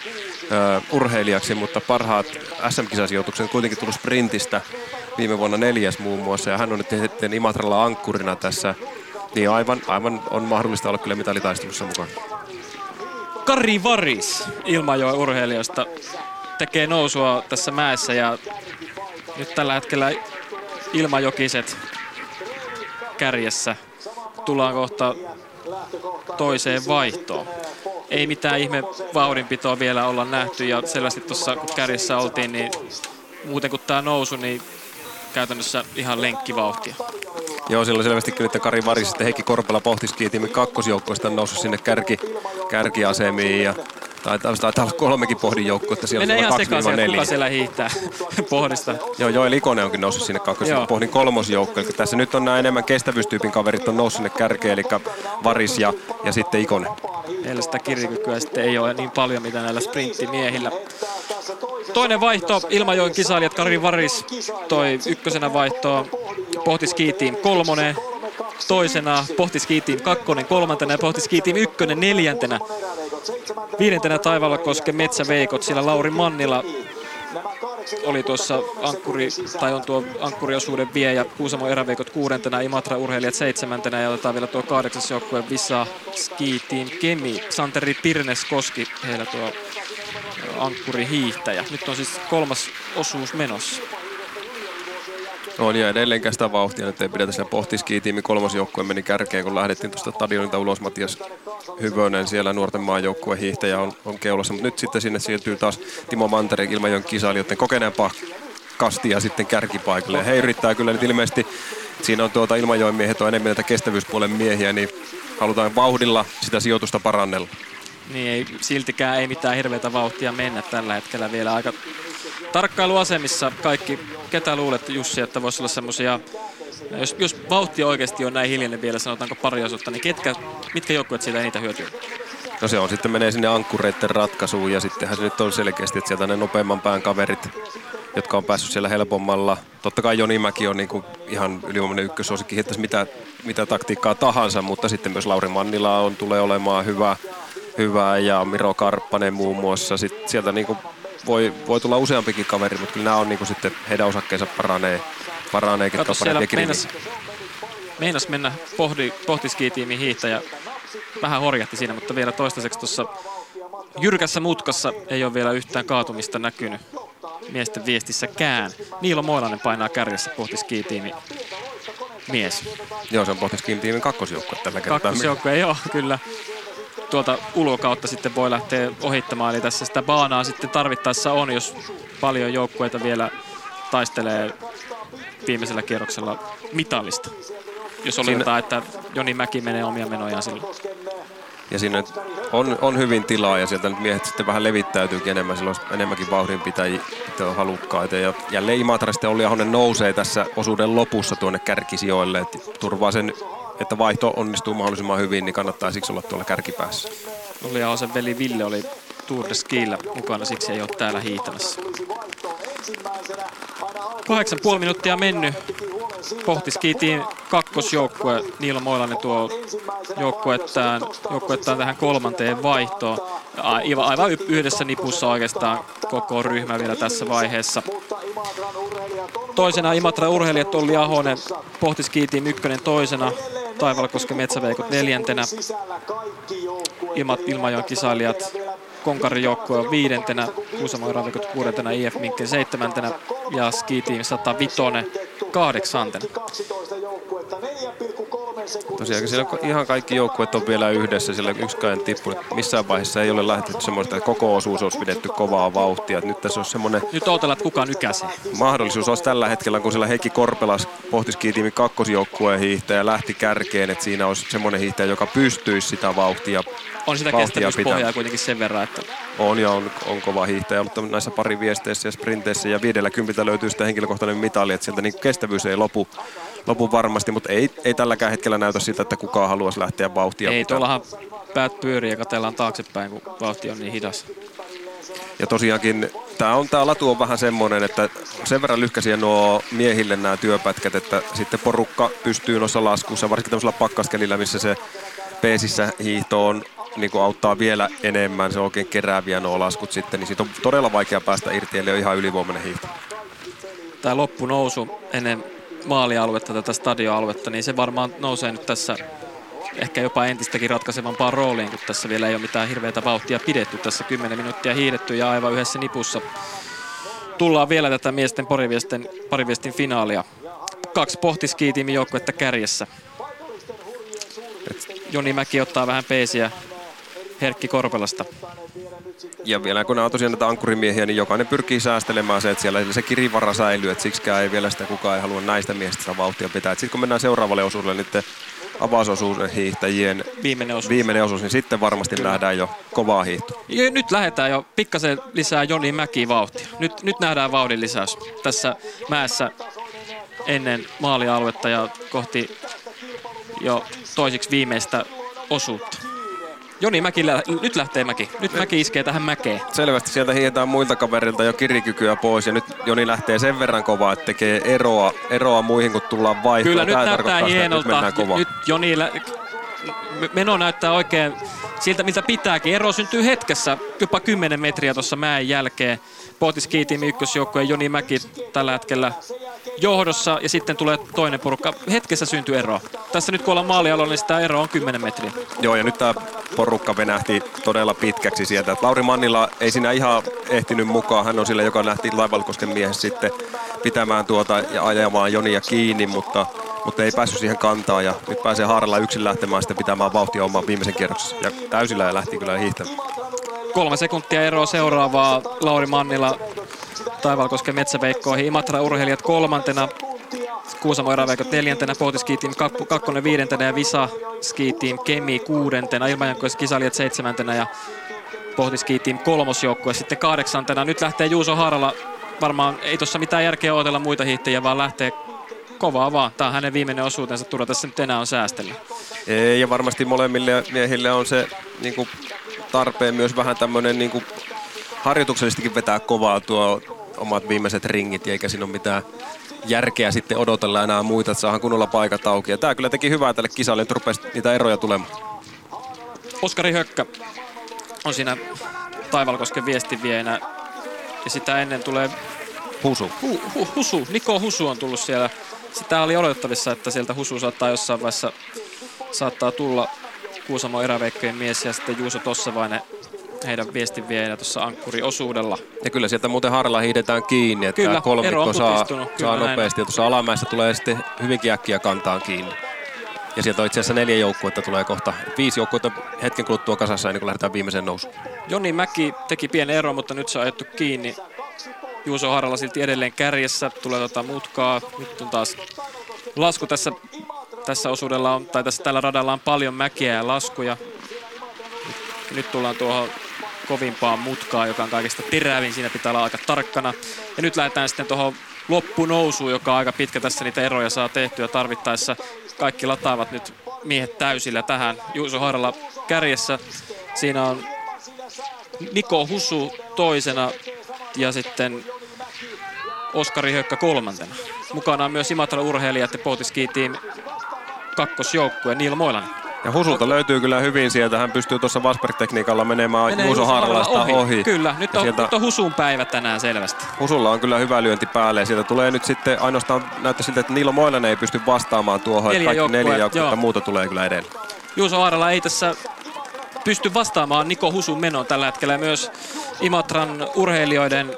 ö, urheilijaksi, mutta parhaat SM-kisasijoitukset kuitenkin tullut sprintistä viime vuonna neljäs muun muassa ja hän on nyt sitten Imatralla ankkurina tässä, niin aivan, aivan on mahdollista olla kyllä mitalitaistelussa mukana. Kari Varis Ilmajoen urheilijoista tekee nousua tässä mäessä ja nyt tällä hetkellä Ilmajokiset kärjessä. Tullaan kohta toiseen vaihtoon. Ei mitään ihme vauhdinpitoa vielä olla nähty ja selvästi tuossa kärjessä oltiin, niin muuten kuin tämä nousu, niin käytännössä ihan lenkkivauhtia. Joo, siellä selvästi kyllä, että Kari Varis sitten Heikki Korpela pohtiski tiimin kakkosjoukkoista noussut sinne kärki, kärkiasemiin ja taitaa, taitaa olla kolmekin pohdin joukko, että siellä Menee on ihan sekaisin, että 2-4. kuka siellä hiihtää pohdista. Joo, Joel Ikonen onkin noussut sinne kakkos, Joo. pohdin kolmosjoukko. Eli tässä nyt on nämä enemmän kestävyystyypin kaverit on noussut sinne kärkeen, eli Varis ja, ja sitten Ikonen. Heillä sitä kirjakykyä sitten ei ole niin paljon, mitä näillä sprinttimiehillä. Toinen vaihto, Ilmajoen kisailijat Kari Varis toi ykkösenä vaihtoa Pohti Ski Team kolmonen, toisena Pohti Ski Team kakkonen, kolmantena ja Pohti Ski Team ykkönen neljäntenä. Viidentenä Taivaalla koske Metsäveikot, sillä Lauri Mannila oli tuossa ankkuri, tai on tuo ankkuriosuuden vie ja Kuusamo eräveikot kuudentena, Imatra urheilijat seitsemäntenä ja otetaan vielä tuo kahdeksas joukkue Visa Ski Team Kemi, Santeri Pirnes Koski, heillä tuo ankkuri hiihtäjä. Nyt on siis kolmas osuus menossa. On ja edelleenkään sitä vauhtia nyt ei pidetä siellä pohtiskiitiimi kolmosjoukkue meni kärkeen, kun lähdettiin tuosta stadionilta ulos. Matias Hyvönen siellä nuorten maajoukkueen hiihtäjä on, on keulassa, mutta nyt sitten sinne siirtyy taas Timo Mantere Ilmajoen kisailijoiden kokeneempaa kastia sitten kärkipaikalle. Ja he yrittää kyllä nyt ilmeisesti, siinä on tuota Ilmajoen miehet on enemmän näitä kestävyyspuolen miehiä, niin halutaan vauhdilla sitä sijoitusta parannella. Niin ei, siltikään ei mitään hirveätä vauhtia mennä tällä hetkellä vielä aika tarkkailuasemissa kaikki. Ketä luulet Jussi, että voisi olla semmoisia, jos, jos vauhti oikeasti on näin hiljainen vielä, sanotaanko pari osuutta, niin ketkä, mitkä joukkueet siitä eniten hyötyy? No se on sitten menee sinne ankkureiden ratkaisuun ja sittenhän se nyt on selkeästi, että sieltä ne nopeamman pään kaverit, jotka on päässyt siellä helpommalla. Totta kai Joni Mäki on niin kuin ihan ylivoimainen ykkösuosikki, hittäisi mitä, mitä taktiikkaa tahansa, mutta sitten myös Lauri Mannila on, tulee olemaan hyvä, hyvä ja Miro Karppanen muun muassa. Sitten sieltä niin kuin voi, voi tulla useampikin kaveri, mutta kyllä nämä on niin kuin sitten, heidän osakkeensa paranee, paranee ketkä Kato on siellä parempia meinas, meinas mennä pohdi, pohtiskiitiimin hiihtäjä. Vähän horjahti siinä, mutta vielä toistaiseksi tuossa jyrkässä mutkassa ei ole vielä yhtään kaatumista näkynyt miesten viestissäkään. Niilo Moilanen painaa kärjessä pohti skitiimi mies. Joo, se on pohtiskin tiimin kakkosjoukkue tällä kertaa. Kakkosjoukko ei ole kyllä. Tuolta ulkokautta sitten voi lähteä ohittamaan, eli tässä sitä baanaa sitten tarvittaessa on, jos paljon joukkueita vielä taistelee viimeisellä kierroksella mitallista. Jos oletetaan, että Joni Mäki menee omia menojaan silloin. Ja siinä on, on hyvin tilaa ja sieltä nyt miehet sitten vähän levittäytyykin enemmän, silloin enemmänkin vauhdinpitäjiä jotka on halukkaita. Ja jälleen Imatra sitten Olli Ahonen nousee tässä osuuden lopussa tuonne kärkisijoille, että turvaa sen, että vaihto onnistuu mahdollisimman hyvin, niin kannattaa siksi olla tuolla kärkipäässä. Olli Ahosen veli Ville oli Tour de Skillä mukana, siksi ei ole täällä hiihtämässä. Kahdeksan puoli minuuttia mennyt. Pohti skiitiin kakkosjoukkue. Niilo Moilanen tuo joukkuettaan, joukkuettaan tähän kolmanteen vaihtoon. Aivan, aivan yhdessä nipussa oikeastaan koko ryhmä vielä tässä vaiheessa. Toisena Imatra urheilijat Olli Ahonen, Pohti skiitiin ykkönen toisena. Taivalkoski Metsäveikot neljäntenä. Ilma, Ilmajoen kisailijat Konkarin joukkue on viidentenä, Kuusamo Ravikot kuudentena, IF Minkin seitsemäntenä ja Ski Team 105 kahdeksantena. Tosiaan siellä ihan kaikki joukkueet on vielä yhdessä, sillä yksikään tippunut. Missään vaiheessa ei ole lähdetty semmoista, että koko osuus olisi pidetty kovaa vauhtia. Nyt tässä on semmoinen... Nyt odotellaan, että kuka nykäsee. Mahdollisuus olisi tällä hetkellä, kun siellä Heikki Korpelas pohtiskiitiimin kakkosjoukkueen hiihtäjä lähti kärkeen, että siinä olisi semmoinen hiihtäjä, joka pystyisi sitä vauhtia On sitä kestävyyspohjaa kuitenkin sen verran, että On ja on, on kova hiihtäjä, mutta näissä pari viesteissä ja sprinteissä ja 50 löytyy sitä henkilökohtainen mitali, että sieltä niin kestävyys ei lopu, lopu varmasti, mutta ei, ei tälläkään hetkellä näytä siltä, että kukaan haluaisi lähteä vauhtia. ei tuollahan päät pyörii ja katellaan taaksepäin, kun vauhti on niin hidas. Ja tosiaankin tämä on tää latu on vähän semmoinen, että sen verran lyhkäisiä nuo miehille nämä työpätkät, että sitten porukka pystyy noissa laskuissa, varsinkin tämmöisellä pakkaskelillä, missä se peesissä hiihto on niin kuin auttaa vielä enemmän, se on oikein kerääviä nuo laskut sitten, niin siitä on todella vaikea päästä irti, eli on ihan ylivoimainen hiihto. Tämä loppunousu ennen maalialuetta, tätä stadioaluetta, niin se varmaan nousee nyt tässä ehkä jopa entistäkin ratkaisevampaan rooliin, kun tässä vielä ei ole mitään hirveätä vauhtia pidetty. Tässä 10 minuuttia hiidetty ja aivan yhdessä nipussa. Tullaan vielä tätä miesten pariviestin, pariviestin finaalia. Kaksi pohtiskiitiimin joukkuetta kärjessä. Joni Mäki ottaa vähän peesiä Herkki Korpelasta. Ja vielä kun nämä on tosiaan näitä ankkurimiehiä, niin jokainen pyrkii säästelemään se, että siellä se kirivara säilyy, että siksikään ei vielä sitä kukaan ei halua näistä miehistä sitä vauhtia pitää. Sitten kun mennään seuraavalle osuudelle, niin avausosuuden hiihtäjien Viimeinen osuus. viimeinen osuus, niin sitten varmasti Kyllä. nähdään jo kovaa hiihtoa. Ja nyt lähdetään jo pikkasen lisää Joni Mäki vauhtia. Nyt, nyt nähdään vauhdin lisäys tässä mäessä ennen maalialuetta ja kohti jo toisiksi viimeistä osuutta. Joni Mäki, lä- nyt lähtee Mäki. Nyt Mäki iskee tähän mäkeen. Selvästi sieltä hiihetään muilta kaverilta jo kirikykyä pois ja nyt Joni lähtee sen verran kovaa, että tekee eroa, eroa muihin, kun tullaan vaihtoon. Kyllä nyt Tää näyttää tarkoittaa sitä, että hienolta. Nyt. Nyt Joni lä- meno näyttää oikein siltä, miltä pitääkin. Ero syntyy hetkessä, jopa 10 metriä tuossa mäen jälkeen. Pohtis Kiitiimi ykkösjoukkue Joni Mäki tällä hetkellä johdossa ja sitten tulee toinen porukka. Hetkessä syntyy ero. Tässä nyt kun ollaan maalialueella, niin sitä ero on 10 metriä. Joo, ja nyt tämä porukka venähti todella pitkäksi sieltä. Lauri Mannila ei siinä ihan ehtinyt mukaan. Hän on sillä, joka lähti Laivalkosken miehessä sitten pitämään tuota ja ajamaan Jonia kiinni, mutta, mutta ei päässyt siihen kantaan. Ja nyt pääsee Haaralla yksin lähtemään sitten pitämään vauhtia oman viimeisen kierroksen. Ja täysillä ja lähti kyllä hiihtämään. Kolme sekuntia eroa seuraavaa. Lauri Mannila Taivalkosken metsäveikkoihin. Imatra urheilijat kolmantena. Kuusamo Eräveikot neljäntenä, Pohti Ski Team kak- kakkonen viidentenä ja Visa Ski Team Kemi kuudentena, Ilmajankois kisailijat seitsemäntenä ja Pohti Ski Team kolmosjoukkue sitten kahdeksantena. Nyt lähtee Juuso Haarala, varmaan ei tuossa mitään järkeä odotella muita hiihtäjiä, vaan lähtee kovaa vaan. Tämä on hänen viimeinen osuutensa, turha tässä nyt enää on säästellä. Ei, ja varmasti molemmille miehille on se niin kuin, tarpeen myös vähän tämmöinen niin kuin, harjoituksellisestikin vetää kovaa tuo omat viimeiset ringit, eikä siinä ole mitään järkeä sitten odotella enää muita, että saadaan kunnolla paikat auki. Ja tämä kyllä teki hyvää tälle kisalle, että rupesi niitä eroja tulemaan. Oskari Hökkä on siinä Taivalkosken viestinviejänä. Ja sitä ennen tulee Husu. hu, hu, Husu. Niko Husu on tullut siellä. Sitä oli odotettavissa, että sieltä Husu saattaa jossain vaiheessa saattaa tulla Kuusamo eräveikkojen mies ja sitten Juuso Tossavainen heidän viestinviejänä tuossa ankkuriosuudella. Ja kyllä sieltä muuten harralla hiidetään kiinni, että Kyllä, kolmikko saa. Kyllä saa näin nopeasti. Ja tuossa alamäessä tulee sitten hyvinkin äkkiä kantaan kiinni. Ja sieltä on itse asiassa neljä joukkuetta tulee kohta. Viisi joukkuetta hetken kuluttua kasassa ennen kuin lähdetään viimeiseen nousuun. Joni Mäki teki pienen eron, mutta nyt se on ajettu kiinni. Juuso Haralla silti edelleen kärjessä, tulee tota mutkaa. Nyt on taas lasku tässä, tässä osuudella, on, tai tässä tällä radalla on paljon mäkeä ja laskuja. Nyt, tullaan tuohon kovimpaan mutkaan, joka on kaikista terävin. Siinä pitää olla aika tarkkana. Ja nyt lähdetään sitten tuohon loppunousuun, joka on aika pitkä tässä niitä eroja saa tehtyä tarvittaessa. Kaikki lataavat nyt miehet täysillä tähän. Juuso Haralla kärjessä. Siinä on Niko Husu toisena ja sitten Oskari Hökkä kolmantena. Mukana on myös Imatra urheilijat ja Pohtiski Team kakkosjoukkue Niilo Moilanen. Ja Husulta löytyy kyllä hyvin sieltä. Hän pystyy tuossa Vasberg-tekniikalla menemään Menee Juuso Harlasta ohi. ohi. Kyllä, nyt on, sieltä nyt on Husun päivä tänään selvästi. Husulla on kyllä hyvä lyönti päälle sieltä tulee nyt sitten ainoastaan näyttää siltä, että Niilo Moilanen ei pysty vastaamaan tuohon. Neljä kaikki joukkuetta, neljä joukkuetta muuta tulee kyllä edelle. Juuso Haarala ei tässä pysty vastaamaan Niko Husun menoon tällä hetkellä. Myös Imatran urheilijoiden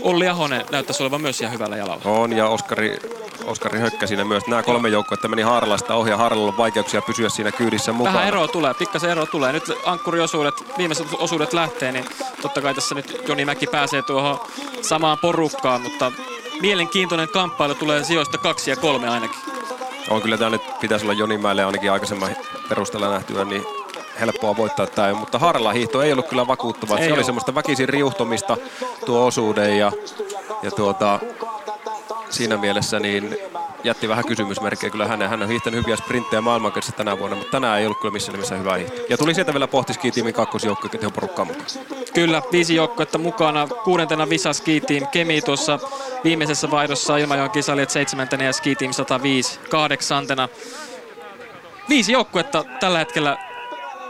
Olli Ahonen näyttäisi olevan myös ihan hyvällä jalalla. On ja Oskari, Oskari Hökkä siinä myös. Nämä kolme joukkuetta meni Harlasta ohi ja Harlalla on vaikeuksia pysyä siinä kyydissä mukana. Vähän eroa tulee, pikkasen eroa tulee. Nyt ankkuriosuudet, viimeiset osuudet lähtee, niin totta kai tässä nyt Joni Mäki pääsee tuohon samaan porukkaan, mutta mielenkiintoinen kamppailu tulee sijoista kaksi ja kolme ainakin. On kyllä tämä nyt pitäisi olla Jonimäelle ainakin aikaisemman perusteella nähtyä, niin helppoa voittaa tämä. Mutta Harla hiihto ei ollut kyllä vakuuttava. Ei Se oli oo. semmoista väkisin riuhtomista tuo osuuden ja, ja tuota, siinä mielessä niin jätti vähän kysymysmerkkejä kyllä hänen. Hän on hiihtänyt hyviä sprinttejä maailmankarissa tänä vuonna, mutta tänään ei ollut kyllä missään nimessä hyvä hiihto. Ja tuli sieltä vielä pohtiski tiimin kakkosjoukkojen teho porukkaa mukaan. Kyllä, viisi joukkuetta mukana. Kuudentena Visa Ski Team Kemi tuossa viimeisessä vaihdossa Ilmajoen kisalijat seitsemäntenä ja Ski Team 105 kahdeksantena. Viisi joukkuetta tällä hetkellä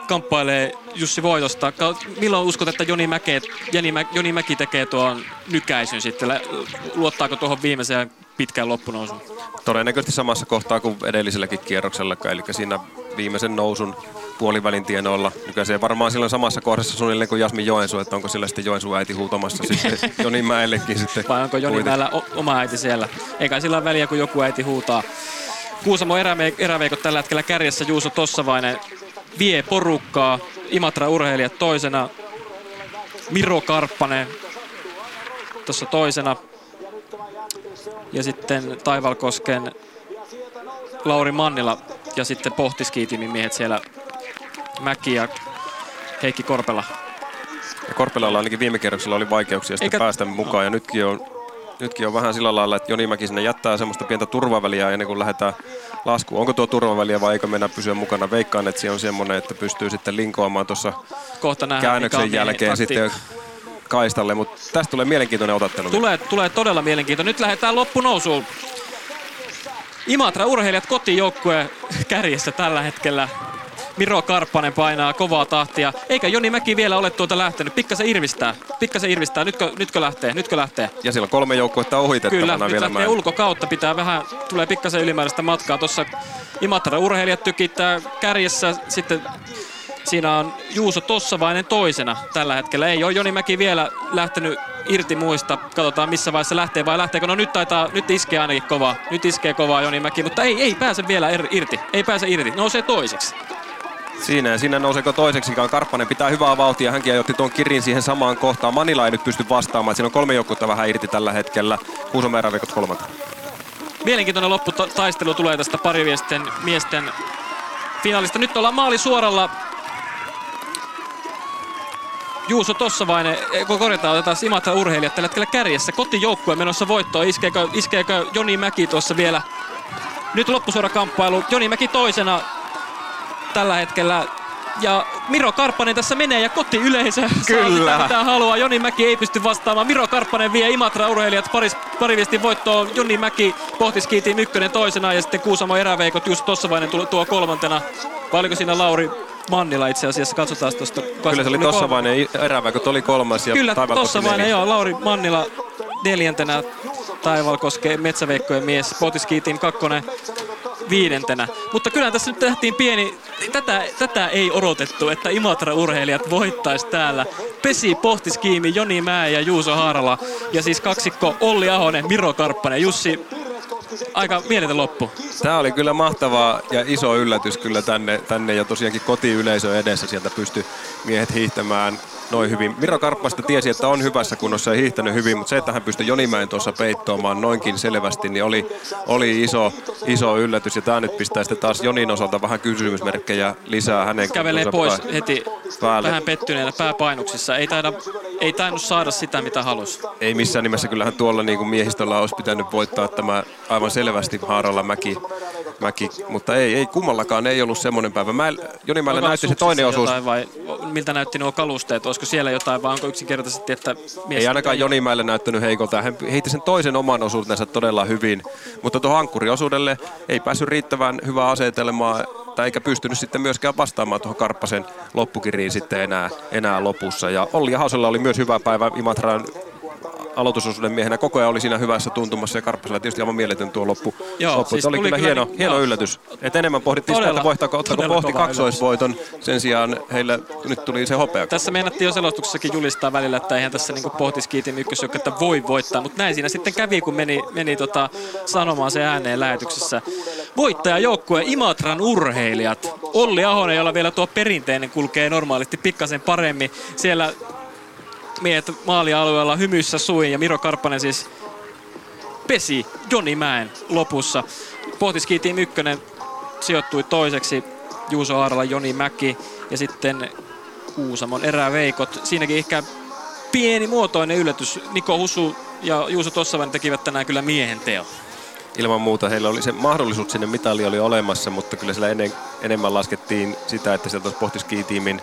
kamppailee Jussi Voitosta. Milloin uskot, että Joni, Mäke, Joni, Mä, Joni Mäki tekee tuon nykäisyn sitten? Luottaako tuohon viimeiseen pitkään loppunousuun? Todennäköisesti samassa kohtaa kuin edelliselläkin kierroksella, eli siinä viimeisen nousun puolivälin tienoilla. Nykäisee varmaan silloin samassa kohdassa suunnilleen kuin Jasmin Joensuu, että onko sillä sitten Joensuun äiti huutamassa sitten Joni Mäellekin sitten. Vai onko Joni kuitenkin. Mäellä o- oma äiti siellä? Eikä sillä ole väliä, kun joku äiti huutaa. Kuusamo eräveikot tällä hetkellä kärjessä. Juuso Tossavainen vie porukkaa. Imatra urheilijat toisena. Miro Karppanen tuossa toisena. Ja sitten Taivalkosken Lauri Mannila ja sitten Pohtiskiitimin miehet siellä Mäki ja Heikki Korpela. Ja Korpelalla ainakin viime kierroksella oli vaikeuksia sitten Eikä- päästä mukaan ja nytkin on, nytkin on vähän sillä lailla, että Joni Mäki sinne jättää semmoista pientä turvaväliä ennen kuin lähdetään laskuun. Onko tuo turvaväliä vai eikö mennä pysyä mukana? Veikkaan, että se on semmoinen, että pystyy sitten linkoamaan tuossa käännöksen jälkeen taktiikka. sitten kaistalle, mutta tästä tulee mielenkiintoinen otattelu. Tulee, tulee todella mielenkiintoinen. Nyt lähdetään loppunousuun. Imatra urheilijat kotijoukkue kärjessä tällä hetkellä. Miro Karppanen painaa kovaa tahtia. Eikä Joni Mäki vielä ole tuolta lähtenyt. Pikkasen irvistää. Pikkasen irvistää. Nytkö, nytkö lähtee? Nytkö lähtee? Ja siellä on kolme joukkuetta ohitettavana Kyllä, nyt vielä. lähtee Mä- ulkokautta. Pitää vähän, tulee pikkasen ylimääräistä matkaa. Tuossa Imatra urheilijat tykittää kärjessä. Sitten siinä on Juuso Tossavainen toisena tällä hetkellä. Ei ole Joni Mäki vielä lähtenyt irti muista. Katsotaan missä vaiheessa lähtee vai lähteekö. No nyt taitaa, nyt iskee ainakin kovaa. Nyt iskee kovaa Joni Mäki, mutta ei, ei pääse vielä er, irti. Ei pääse irti. Nousee toiseksi. Siinä ja siinä nouseeko toiseksikaan. Karppanen pitää hyvää vauhtia. Hänkin ajoitti tuon kirin siihen samaan kohtaan. Manila ei nyt pysty vastaamaan. Siinä on kolme joukkuetta vähän irti tällä hetkellä. Kuusamäen eräveikot kolmantena. Mielenkiintoinen lopputaistelu tulee tästä pariviesten miesten finaalista. Nyt ollaan maali suoralla. Juuso Tossavainen, eh, korjataan, otetaan Imatra urheilijat tällä hetkellä kärjessä. Kotijoukkue menossa voittoon. Iskeekö, iskeekö Joni Mäki tuossa vielä? Nyt loppusuora kamppailu. Joni Mäki toisena tällä hetkellä. Ja Miro Karppanen tässä menee ja kotiyleisö saa Kyllä. sitä mitä haluaa. Joni Mäki ei pysty vastaamaan. Miro Karppanen vie Imatra urheilijat paris, pariviestin voittoon. Joni Mäki pohtiskiitiin ykkönen toisena ja sitten Kuusamo eräveikot just Tossavainen tuo, tuo kolmantena. Vai oliko siinä Lauri Mannila itse asiassa? Katsotaan tuosta. Kyllä se oli Tossavainen eräveikot oli kolmas ja Kyllä, Tossavainen, joo. Lauri Mannila neljäntenä. Taivalkoske Metsäveikkojen mies. Pohtiskiitiin kakkonen viidentenä. Mutta kyllä tässä nyt tehtiin pieni, tätä, tätä ei odotettu, että Imatra-urheilijat voittaisi täällä. Pesi Pohtiskiimi, Joni Mää ja Juuso Haarala. Ja siis kaksikko Olli Ahonen, Miro Karppanen, Jussi. Aika mieletön loppu. Tämä oli kyllä mahtava ja iso yllätys kyllä tänne, tänne ja tosiaankin kotiyleisö edessä sieltä pysty miehet hiihtämään noin hyvin. Miro Karppasta tiesi, että on hyvässä kunnossa ja hiihtänyt hyvin, mutta se, että hän pystyi Jonimäen tuossa peittoamaan noinkin selvästi, niin oli, oli iso, iso yllätys. Ja tämä nyt pistää sitten taas Jonin osalta vähän kysymysmerkkejä lisää hänen Kävelee pois pää- heti päälle. vähän pettyneenä pääpainuksissa. Ei, taida, ei tainnut saada sitä, mitä halusi. Ei missään nimessä, kyllähän tuolla niin kuin miehistöllä olisi pitänyt voittaa tämä aivan selvästi Haaralla Mäki, Mäki. mutta ei, ei kummallakaan ei ollut semmoinen päivä. Mä, Jonimäellä Onko näytti se toinen osuus. Vai miltä näytti nuo kalusteet? Olisiko siellä jotain vai onko yksinkertaisesti, että mies... Ei ainakaan Jonimäelle näyttänyt heikolta. Hän heitti sen toisen oman osuutensa todella hyvin. Mutta tuohon ankkuriosuudelle ei päässyt riittävän hyvää asetelmaa. että eikä pystynyt sitten myöskään vastaamaan tuohon Karppasen loppukiriin sitten enää, enää lopussa. Ja Olli Ahosella oli myös hyvä päivä Imatran aloitusosuuden miehenä koko ajan oli siinä hyvässä tuntumassa ja Karppasella tietysti aivan mieletön tuo loppu. Joo, loppu. siis oli tuli kyllä, hieno, niin- hieno joo. yllätys. Et enemmän pohdittiin sitä, Todella- että voittaako, ottaako todella pohti kaksoisvoiton. Sen sijaan heillä nyt tuli se hopea. Tässä meinattiin jo selostuksessakin julistaa välillä, että eihän tässä niinku pohtiskiitin ykkösjoukkuetta voi voittaa, mutta näin siinä sitten kävi, kun meni, meni tota sanomaan se ääneen lähetyksessä. Voittajajoukkue Imatran urheilijat. Olli Ahonen, jolla vielä tuo perinteinen kulkee normaalisti pikkasen paremmin. Siellä miehet maalialueella hymyssä suin ja Miro Karppanen siis pesi Joni Mäen lopussa. Pohtiski Team 1 sijoittui toiseksi Juuso Aarala, Joni Mäki ja sitten Kuusamon eräveikot. Siinäkin ehkä pieni muotoinen yllätys. Niko Husu ja Juuso Tossavan tekivät tänään kyllä miehen teo. Ilman muuta heillä oli se mahdollisuus sinne mitali oli olemassa, mutta kyllä siellä ennen, enemmän laskettiin sitä, että sieltä pohtiskiitiimin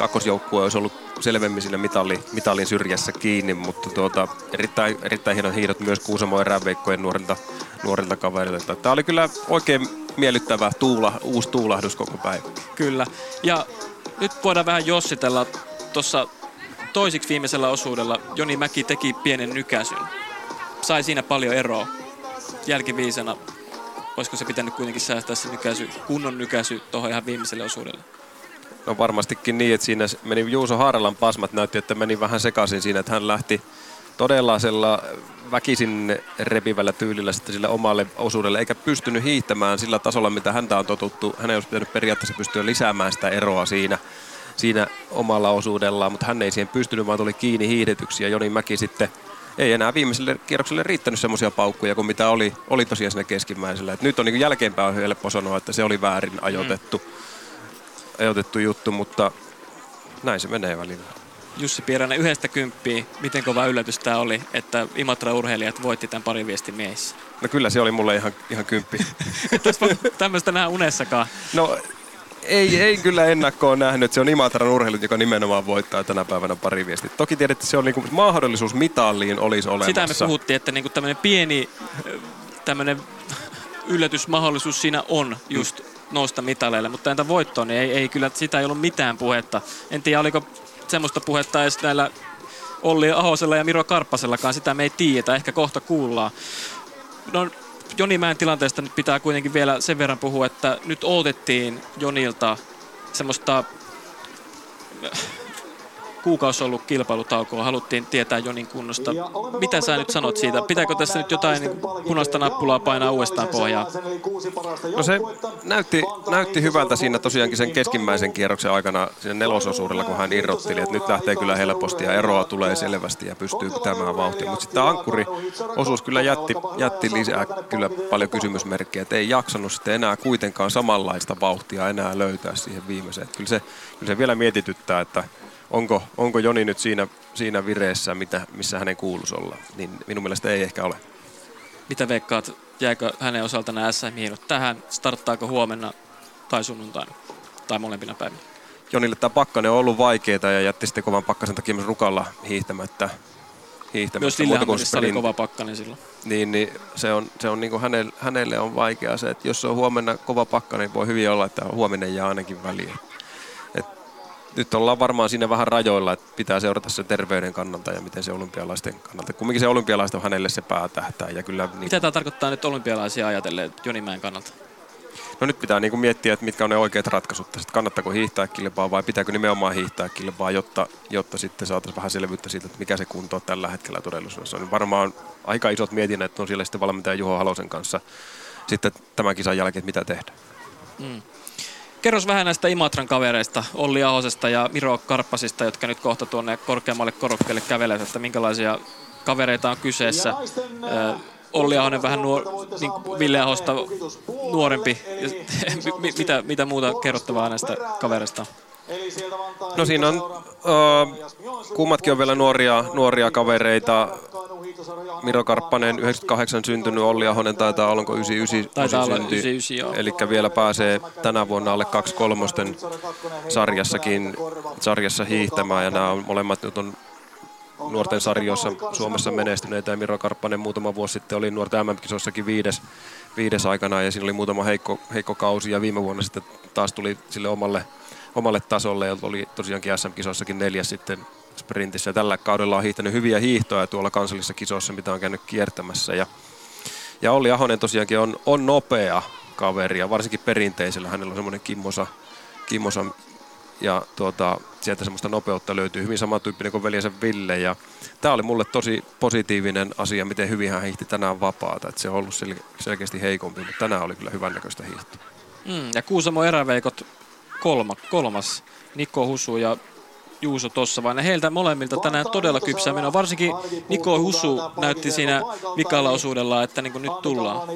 kakkosjoukkue olisi ollut selvemmin siinä mitali, mitalin syrjässä kiinni, mutta tuota, erittäin, erittäin hienot hiidot myös Kuusamo eräveikkojen nuorilta, nuorilta kavereilta. Tämä oli kyllä oikein miellyttävä tuula, uusi tuulahdus koko päivä. Kyllä. Ja nyt voidaan vähän jossitella. Tuossa toisiksi viimeisellä osuudella Joni Mäki teki pienen nykäsyn. Sai siinä paljon eroa. Jälkiviisena olisiko se pitänyt kuitenkin säästää se nykäsy, kunnon nykäsy tuohon ihan viimeiselle osuudelle. No varmastikin niin, että siinä meni Juuso Haaralan pasmat näytti, että meni vähän sekaisin siinä, että hän lähti todella sella väkisin repivällä tyylillä sitten sille omalle osuudelle, eikä pystynyt hiihtämään sillä tasolla, mitä häntä on totuttu. Hän olisi pitänyt periaatteessa pystyä lisäämään sitä eroa siinä, siinä omalla osuudellaan, mutta hän ei siihen pystynyt, vaan tuli kiinni hiihdetyksi ja Joni Mäki sitten ei enää viimeiselle kierrokselle riittänyt semmoisia paukkuja kuin mitä oli, oli tosiaan siinä keskimmäisellä. Et nyt on niin jälkeenpäin helppo sanoa, että se oli väärin ajoitettu, mm. Ajoitettu juttu, mutta näin se menee välillä. Jussi Piirainen yhdestä kymppiä. Miten kova yllätys tämä oli, että Imatra-urheilijat voitti tämän parin viestin miehissä. No kyllä se oli mulle ihan, ihan kymppi. Tämmöistä nähdä unessakaan. No ei, ei kyllä ennakkoon nähnyt, että se on Imatran urheilut, joka nimenomaan voittaa tänä päivänä pari viestiä. Toki tiedät, että se on niinku mahdollisuus mitalliin olisi olemassa. Sitä me puhuttiin, että niinku tämmöinen pieni tämmöinen yllätysmahdollisuus siinä on just nousta mitaleille, mutta entä voittoon, niin ei, ei kyllä, sitä ei ollut mitään puhetta. En tiedä, oliko semmoista puhetta edes näillä Olli Ahosella ja Miro Karppasellakaan, sitä me ei tiedetä, ehkä kohta kuullaan. No, Joni Mäen tilanteesta nyt pitää kuitenkin vielä sen verran puhua, että nyt odotettiin Jonilta semmoista kuukausi ollut kilpailutaukoa, haluttiin tietää Jonin kunnosta. Mitä sä nyt sanot siitä? Pitääkö tässä nyt jotain niin punaista nappulaa painaa uudestaan pohjaan? No se näytti, näytti hyvältä siinä tosiaankin sen keskimmäisen kierroksen aikana siinä nelososuudella, kun hän irrotteli, että nyt lähtee kyllä helposti ja eroa tulee selvästi ja pystyy pitämään vauhtia. Mutta sitten ankkuri osuus kyllä jätti, jätti lisää kyllä paljon kysymysmerkkejä, että ei jaksanut sitten enää kuitenkaan samanlaista vauhtia enää löytää siihen viimeiseen. Että Kyllä se, kyllä se vielä mietityttää, että onko, onko Joni nyt siinä, siinä vireessä, mitä, missä hänen kuuluisi olla. Niin minun mielestä ei ehkä ole. Mitä veikkaat, jääkö hänen osalta nämä SM-hienot tähän? Starttaako huomenna tai sunnuntaina? Tai molempina päivinä? Jonille tämä pakkanen on ollut vaikeaa ja jätti sitten kovan pakkasen takia myös rukalla hiihtämättä. hiihtämättä. Myös Lillehammerissa oli kova pakkanen silloin. Niin, niin se on, se on niin kuin hänelle, hänelle on vaikea se, että jos se on huomenna kova pakkanen, niin voi hyvin olla, että huominen jää ainakin väliin. Nyt ollaan varmaan siinä vähän rajoilla, että pitää seurata sen terveyden kannalta ja miten se olympialaisten kannalta. Kumminkin se olympialaista on hänelle se päätähtää. Ja kyllä, niin, Mitä tämä tarkoittaa nyt olympialaisia ajatellen Jonimäen kannalta? no nyt pitää niin kuin miettiä, että mitkä on ne oikeat ratkaisut. Sitten kannattaako hiihtää kilpaa vai pitääkö nimenomaan hiihtää kilpaa, jotta, jotta sitten saataisiin vähän selvyyttä siitä, että mikä se kunto on tällä hetkellä todellisuudessa. Niin varmaan aika isot mietinnät on siellä sitten valmentaja Juho Halosen kanssa sitten tämän kisan jälkeen, että mitä tehdään. Kerros vähän näistä Imatran kavereista, Olli Ahosesta ja Miro Karppasista, jotka nyt kohta tuonne korkeammalle korokkeelle kävelevät, että minkälaisia kavereita on kyseessä. Olli Ahonen vähän nuor, niin Ville Ahosta nuorempi. Ja, mitä, mitä muuta kerrottavaa näistä kavereista? No siinä on, uh, kummatkin on vielä nuoria, nuoria kavereita. Miro Karppanen 98 syntynyt, Olli Ahonen taitaa olla, onko 99 Taitaa synty. 99, joo. Eli vielä pääsee tänä vuonna alle 2 kolmosten sarjassakin sarjassa hiihtämään ja nämä on, molemmat nyt on nuorten sarjoissa Suomessa menestyneitä ja Miro Karppanen muutama vuosi sitten oli nuorten MM-kisoissakin viides, viides aikana ja siinä oli muutama heikko, heikko kausi ja viime vuonna sitten taas tuli sille omalle, omalle tasolle ja oli tosiaankin SM-kisoissakin neljäs sitten sprintissä. Ja tällä kaudella on hiihtänyt hyviä hiihtoja tuolla kansallisissa kisoissa, mitä on käynyt kiertämässä. Ja, ja Olli Ahonen tosiaankin on, on nopea kaveri ja varsinkin perinteisellä hänellä on semmoinen kimmosa, kimmosa ja tuota, sieltä semmoista nopeutta löytyy hyvin samantyyppinen kuin veljensä Ville. Ja tämä oli mulle tosi positiivinen asia, miten hyvin hän hiihti tänään vapaata. Et se on ollut sel- selkeästi heikompi, mutta tänään oli kyllä hyvännäköistä hiihtoa. Mm, ja Kuusamo eräveikot kolma, kolmas, Niko Husu ja Juuso tossa, vaan heiltä molemmilta tänään todella kypsää menoa. Varsinkin Niko Husu näytti siinä vikalla osuudella, että niin nyt tullaan.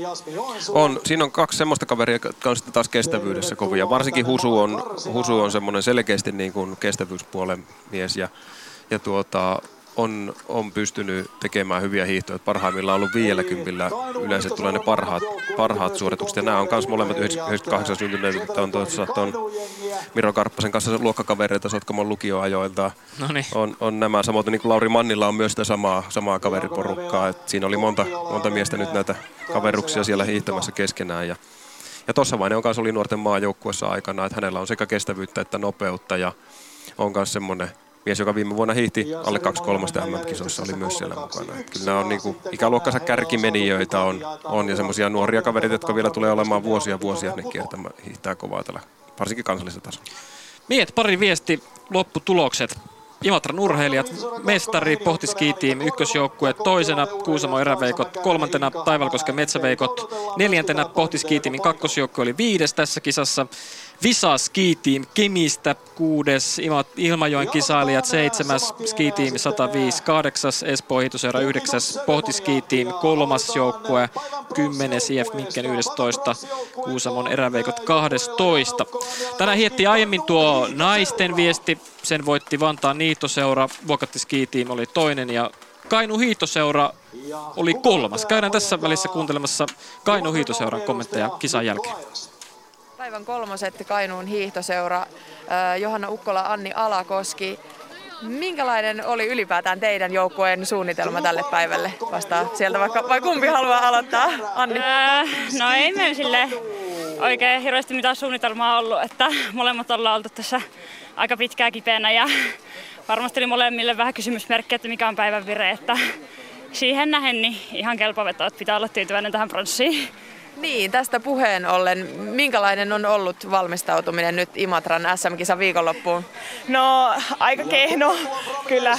On, siinä on kaksi semmoista kaveria, jotka on sitten taas kestävyydessä kovia. Varsinkin Husu on, Husu on semmoinen selkeästi niin kuin kestävyyspuolen mies ja, ja tuota, on, on pystynyt tekemään hyviä hiihtoja. Parhaimmillaan on ollut 50 yleensä tulee ne parhaat, parhaat suoritukset. Ja nämä on myös molemmat 98 syntyneet, että on tuossa tuon Miro Karppasen kanssa luokkakavereita Sotkamon lukioajoilta. Noniin. On, on nämä samoin niin kuin Lauri Mannilla on myös sitä samaa, samaa kaveriporukkaa. Et siinä oli monta, monta miestä nyt näitä kaveruksia siellä hiihtämässä keskenään. Ja, ja tuossa vain on kanssa oli nuorten maajoukkuessa aikana, että hänellä on sekä kestävyyttä että nopeutta ja on myös semmoinen mies, joka viime vuonna hiihti alle 2-3 MM-kisoissa, oli myös siellä mukana. Et kyllä nämä on niinku ikäluokkansa kärkimenijöitä on, on ja semmoisia nuoria kavereita, jotka vielä tulee olemaan vuosia vuosia, ne kiertämään, hiihtää kovaa tällä, varsinkin kansallisella tasolla. Miet pari viesti lopputulokset. Imatran urheilijat, mestari, Pohtiski-tiim, ykkösjoukkue, toisena Kuusamo eräveikot, kolmantena Taivalkosken metsäveikot, neljäntenä Pohtiski-tiimin kakkosjoukkue oli viides tässä kisassa. Visa Ski-team Kemistä, kuudes Ilmajoen kisailijat, seitsemäs Ski-team 105, kahdeksas Espoo Hiitoseura, yhdeksäs Pohti Ski-team, kolmas joukkue, kymmenes IF Minken 11, Kuusamon eräveikot 12. Tänään hietti aiemmin tuo naisten viesti, sen voitti Vantaan Niitoseura, Vuokatti Ski-team oli toinen ja Kainu Hiitoseura oli kolmas. Käydään tässä välissä kuuntelemassa Kainu Hiitoseuran kommentteja kisan jälkeen. Päivän kolmoset Kainuun hiihtoseura, Johanna Ukkola, Anni Alakoski. Minkälainen oli ylipäätään teidän joukkueen suunnitelma tälle päivälle? Vastaa sieltä vaikka, vai kumpi haluaa aloittaa? Anni? Öö, no ei me sille oikein hirveästi mitään suunnitelmaa ollut, että molemmat ollaan oltu tässä aika pitkään kipeänä ja varmasti oli molemmille vähän kysymysmerkki, että mikä on päivän vire, että siihen nähen niin ihan kelpo veto, että pitää olla tyytyväinen tähän pronssiin. Niin, tästä puheen ollen, minkälainen on ollut valmistautuminen nyt Imatran SM-kisan viikonloppuun? No aika kehno kyllä,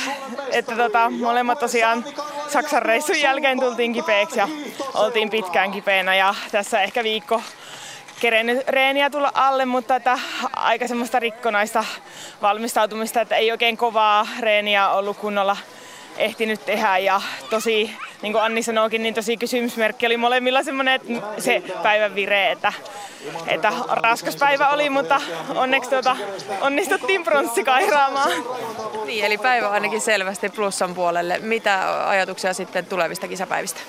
että tota, molemmat tosiaan Saksan reissun jälkeen tultiin kipeäksi ja oltiin pitkään kipeänä ja tässä ehkä viikko kerennyt reeniä tulla alle, mutta että aika semmoista rikkonaista valmistautumista, että ei oikein kovaa reeniä ollut kunnolla ehtinyt tehdä ja tosi, niin kuin Anni sanoikin, niin tosi kysymysmerkki oli molemmilla semmoinen, että se päivän vire, että, että raskas päivä oli, mutta onneksi tuota, onnistuttiin pronssi kairaamaan. Niin, eli päivä ainakin selvästi plussan puolelle. Mitä ajatuksia sitten tulevista kisapäivistä?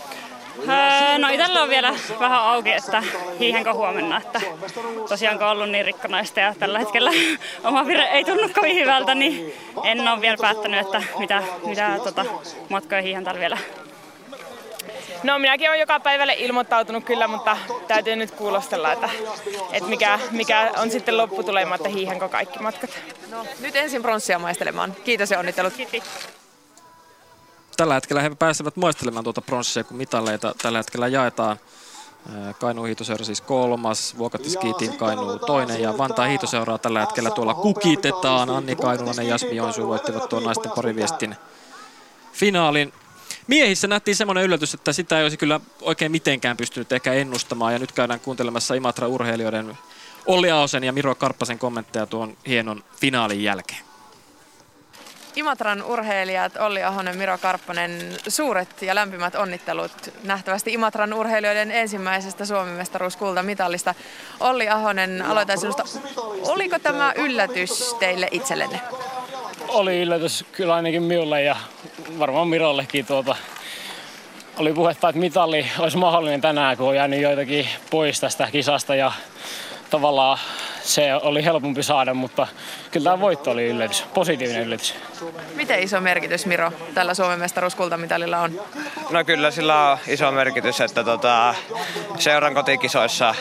Öö, no itsellä on vielä vähän auki, että hiihenkö huomenna, että tosiaan kun on ollut niin rikkonaista ja tällä hetkellä oma vire ei tunnu kovin hyvältä, niin en ole vielä päättänyt, että mitä, mitä tota, matkoja hiihän täällä vielä. No minäkin olen joka päivälle ilmoittautunut kyllä, mutta täytyy nyt kuulostella, että, että mikä, mikä on sitten lopputulema, että hiihenkö kaikki matkat. No, nyt ensin pronssia maistelemaan. Kiitos ja onnittelut. Kiitos tällä hetkellä he pääsevät muistelemaan tuota pronssia, kun mitalleita tällä hetkellä jaetaan. Kainuu hiitoseura siis kolmas, Vuokatti Skiitin Kainuu toinen ja Vantaa hiitoseuraa tällä hetkellä tuolla kukitetaan. Anni Kainulainen ja Jasmi Joensuu voittivat tuon naisten pariviestin finaalin. Miehissä nähtiin semmoinen yllätys, että sitä ei olisi kyllä oikein mitenkään pystynyt ehkä ennustamaan ja nyt käydään kuuntelemassa Imatra-urheilijoiden Olli Aosen ja Miro Karppasen kommentteja tuon hienon finaalin jälkeen. Imatran urheilijat Olli Ahonen, Miro Karppanen, suuret ja lämpimät onnittelut nähtävästi Imatran urheilijoiden ensimmäisestä Suomi-mestaruuskultamitalista. Olli Ahonen, aloitan sinusta. Oliko tämä yllätys teille itsellenne? Oli yllätys kyllä ainakin minulle ja varmaan Mirollekin tuota. Oli puhetta, että mitalli olisi mahdollinen tänään, kun on jäänyt joitakin pois tästä kisasta ja tavallaan se oli helpompi saada, mutta kyllä tämä voitto oli yllätys, positiivinen yllätys. Miten iso merkitys Miro tällä Suomen mestaruuskultamitalilla on? No kyllä sillä on iso merkitys, että tota, seuran kotikisoissa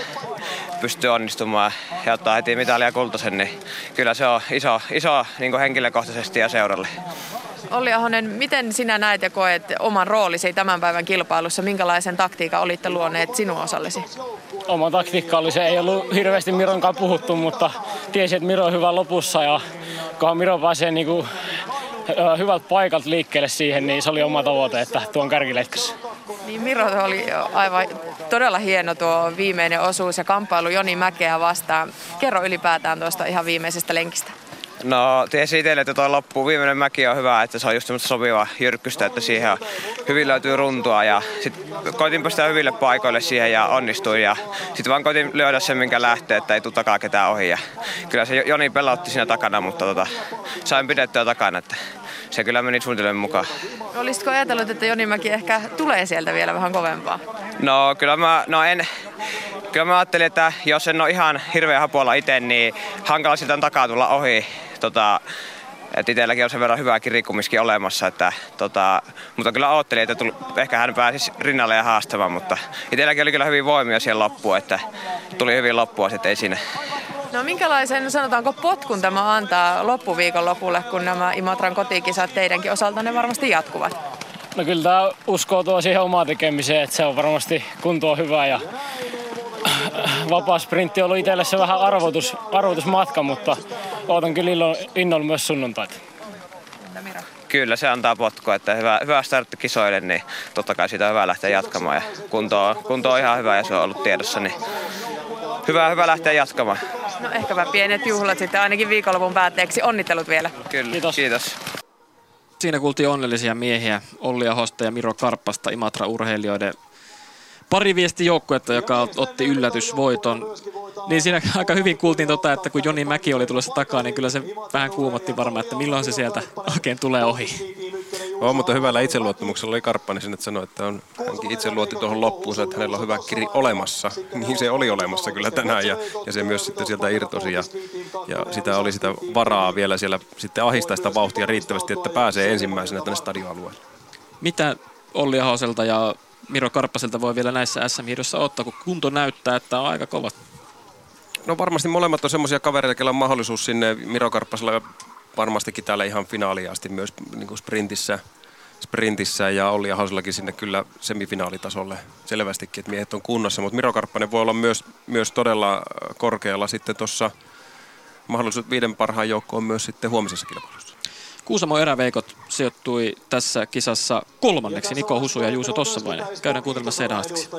pystyy onnistumaan ja ottaa heti mitalia kultaisen, niin kyllä se on iso, iso niin henkilökohtaisesti ja seuralle. Olli Ahonen, miten sinä näet ja koet oman roolisi tämän päivän kilpailussa? Minkälaisen taktiikan olitte luoneet sinun osallesi? Oma taktiikka oli se, ei ollut hirveästi Mironkaan puhuttu, mutta tiesin, että Miro on hyvä lopussa ja kunhan Miro pääsee niin kuin, hyvältä paikalta liikkeelle siihen, niin se oli oma tavoite, että tuon kärkiletkassa. Niin Miro oli aivan todella hieno tuo viimeinen osuus ja kamppailu Joni Mäkeä vastaan. Kerro ylipäätään tuosta ihan viimeisestä lenkistä. No tiesi itselle, että tuo loppu viimeinen mäki on hyvä, että se on just semmoista sopiva jyrkkystä, että siihen hyvin löytyy runtua ja sitten koitin päästä hyville paikoille siihen ja onnistuin ja sitten vaan koitin lyödä sen, minkä lähtee, että ei tule takaa ketään ohi ja kyllä se Joni pelotti siinä takana, mutta tota, sain pidettyä takana, että se kyllä meni suunnitelmien mukaan. Olisitko ajatellut, että Joni Mäki ehkä tulee sieltä vielä vähän kovempaa? No kyllä mä, no en, kyllä mä ajattelin, että jos en ole ihan hirveän hapuolla itse, niin hankala siltä takaa tulla ohi tota, että itselläkin on sen verran hyvääkin rikkumiskin olemassa, että, tota, mutta kyllä ajattelin, että tuli, ehkä hän pääsisi rinnalle ja haastamaan, mutta itselläkin oli kyllä hyvin voimia siihen loppuun, että tuli hyvin loppua sitten ei siinä. No minkälaisen, sanotaanko potkun tämä antaa loppuviikon lopulle, kun nämä Imatran kotikisat teidänkin osalta ne varmasti jatkuvat? No kyllä tämä uskoo tuo siihen omaan tekemiseen, että se on varmasti kuntoa hyvä ja vapaa sprintti on ollut itselle se vähän arvotus, arvotusmatka, mutta ootan kyllä innolla myös sunnuntaita. Kyllä se antaa potkua, että hyvä, hyvä startti kisoille, niin totta kai siitä on hyvä lähteä jatkamaan. Ja kunto, on, kunto on ihan hyvä ja se on ollut tiedossa, niin hyvä, hyvä lähteä jatkamaan. No ehkäpä pienet juhlat sitten ainakin viikonlopun päätteeksi. Onnittelut vielä. Kyllä, kiitos. kiitos. Siinä kuultiin onnellisia miehiä Olli Ahosta ja Miro Karppasta Imatra-urheilijoiden pari viesti joukkuetta, joka otti yllätysvoiton. Niin siinä aika hyvin kuultiin tota, että kun Joni Mäki oli tulossa takaa, niin kyllä se vähän kuumotti varmaan, että milloin se sieltä oikein tulee ohi. On, mutta hyvällä itseluottamuksella oli Karppani sinne sanoi, että on, hänkin itse luotti tuohon loppuun, että hänellä on hyvä kiri olemassa. Niin se oli olemassa kyllä tänään ja, ja se myös sitten sieltä irtosi ja, ja sitä oli sitä varaa vielä siellä sitten ahistaa sitä vauhtia riittävästi, että pääsee ensimmäisenä tänne stadionalueelle. Mitä Olli Ahoselta ja Miro Karppaselta voi vielä näissä SM-hiidossa ottaa, kun kunto näyttää, että on aika kova? No varmasti molemmat on semmoisia kavereita, joilla on mahdollisuus sinne Miro Karppasella varmastikin täällä ihan finaaliin asti myös niin kuin sprintissä, sprintissä ja Olli Ahosellakin sinne kyllä semifinaalitasolle selvästikin, että miehet on kunnossa, mutta Miro Karppanen voi olla myös, myös todella korkealla sitten tuossa mahdollisuus viiden parhaan joukkoon myös sitten huomisessa kilpailussa. Kuusamo eräveikot sijoittui tässä kisassa kolmanneksi Niko Husu ja Juuso Tossavainen. Käydään kuuntelemassa heidän haastiksi.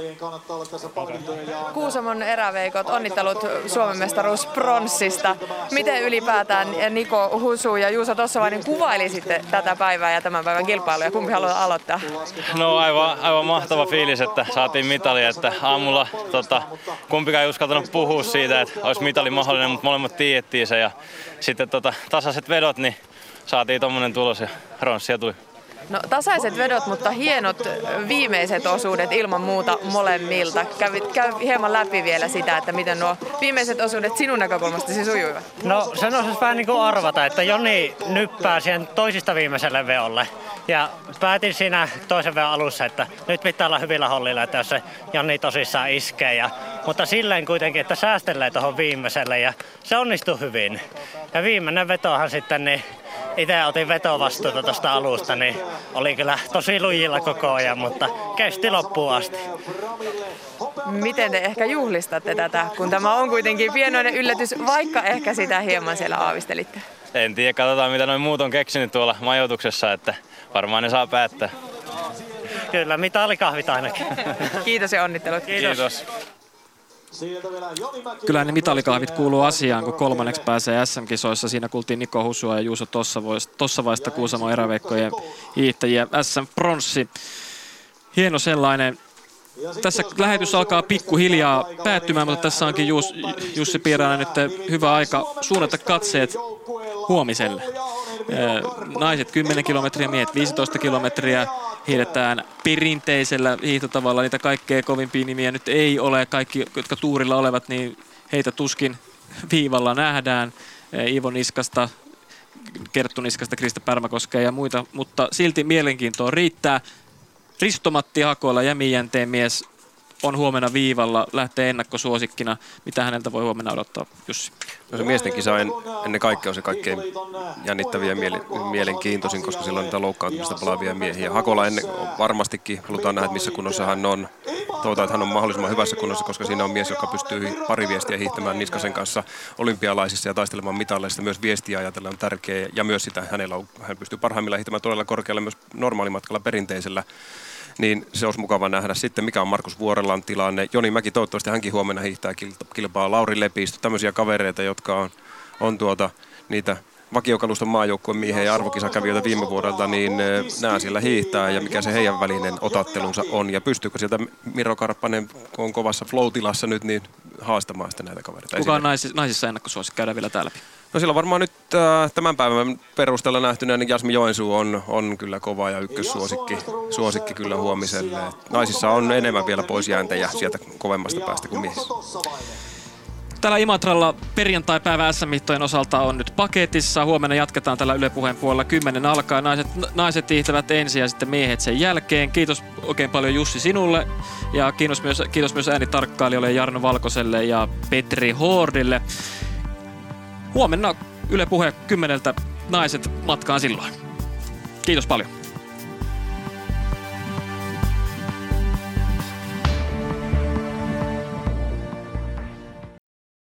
Kuusamon eräveikot, onnittelut Suomen mestaruus pronssista. Miten ylipäätään Niko Husu ja Juuso Tossavainen kuvailisitte tätä päivää ja tämän päivän kilpailuja? Kumpi haluaa aloittaa? No aivan, aivan mahtava fiilis, että saatiin mitali. Että aamulla tota, kumpikaan ei uskaltanut puhua siitä, että olisi mitali mahdollinen, mutta molemmat tiedettiin se. Ja sitten tota, tasaiset vedot, niin saatiin tuommoinen tulos ja ronssia tuli. No tasaiset vedot, mutta hienot viimeiset osuudet ilman muuta molemmilta. Kävi, käy hieman läpi vielä sitä, että miten nuo viimeiset osuudet sinun näkökulmastasi sujuivat. No sen osasi vähän niin kuin arvata, että Joni nyppää siihen toisista viimeiselle veolle. Ja päätin siinä toisen veon alussa, että nyt pitää olla hyvillä hollilla, että jos se Joni tosissaan iskee. Ja, mutta silleen kuitenkin, että säästelee tuohon viimeiselle ja se onnistui hyvin. Ja viimeinen vetohan sitten, niin itse otin vetovastuuta tuosta alusta, niin oli kyllä tosi lujilla koko ajan, mutta kesti loppuun asti. Miten te ehkä juhlistatte tätä, kun tämä on kuitenkin pienoinen yllätys, vaikka ehkä sitä hieman siellä aavistelitte? En tiedä, katsotaan mitä noin muut on keksinyt tuolla majoituksessa, että varmaan ne saa päättää. Kyllä, mitalikahvit ainakin. Kiitos ja onnittelut. Kiitos. Kiitos. Kyllä ne mitalikahvit kuuluu asiaan, kun kolmanneksi pääsee SM-kisoissa. Siinä kuultiin Niko Husua ja Juuso Tossavaista Kuusamo eräveikkojen hiihtäjiä. SM-pronssi. Hieno sellainen. Tässä lähetys alkaa pikkuhiljaa päättymään, mutta tässä onkin Jus, Jussi Piirainen nyt hyvä aika suunnata katseet huomiselle. Naiset 10 kilometriä, miehet 15 kilometriä hiidetään perinteisellä hiihtotavalla. Niitä kaikkein kovimpia nimiä nyt ei ole. Kaikki, jotka tuurilla olevat, niin heitä tuskin viivalla nähdään. Ivo Niskasta, Kerttu Niskasta, Krista Pärmäkoskea ja muita, mutta silti mielenkiintoa riittää. Ristomatti Hakola, jämijänteen mies, on huomenna viivalla, lähtee ennakkosuosikkina. Mitä häneltä voi huomenna odottaa, Jussi? No se miesten kisa en, ennen kaikkea on se kaikkein jännittäviä ja miele, mielenkiintoisin, koska sillä on niitä loukkaantumista palaavia miehiä. Hakola ennen, varmastikin halutaan nähdä, missä kunnossa hän on. Toivotaan, että hän on mahdollisimman hyvässä kunnossa, koska siinä on mies, joka pystyy pari viestiä hiihtämään Niskasen kanssa olympialaisissa ja taistelemaan mitalleista. Myös viestiä ajatella on tärkeä ja myös sitä hänellä on, hän pystyy parhaimmillaan hiihtämään todella korkealle myös normaalimatkalla perinteisellä niin se olisi mukava nähdä sitten, mikä on Markus Vuorellan tilanne. Joni Mäki, toivottavasti hänkin huomenna hiihtää kilpaa. Lauri Lepistö, tämmöisiä kavereita, jotka on, on tuota, niitä vakiokaluston maajoukkueen miehiä ja arvokisakävijöitä viime vuodelta, niin nämä siellä hiihtää ja mikä se heidän välinen otattelunsa on. Ja pystyykö sieltä Miro Karppanen, kun on kovassa flow-tilassa nyt, niin haastamaan sitten näitä kavereita. Kuka on naisissa, naisissa ennakkosuosikki? Käydään vielä täällä. No sillä varmaan nyt äh, tämän päivän perusteella nähtynä, niin Jasmi Joensuu on, on kyllä kova ja ykkössuosikki suosikki kyllä huomiselle. naisissa on enemmän vielä pois jääntäjä sieltä kovemmasta päästä kuin miehissä. Täällä Imatralla perjantai-päivä SM-mittojen osalta on nyt paketissa. Huomenna jatketaan tällä Yle Puheen puolella. Kymmenen alkaa. Naiset, naiset hiihtävät ensin ja sitten miehet sen jälkeen. Kiitos oikein paljon Jussi sinulle. Ja kiitos myös, kiitos myös äänitarkkailijoille Jarno Valkoselle ja Petri Hordille. Huomenna Yle Puhe kymmeneltä naiset matkaan silloin. Kiitos paljon.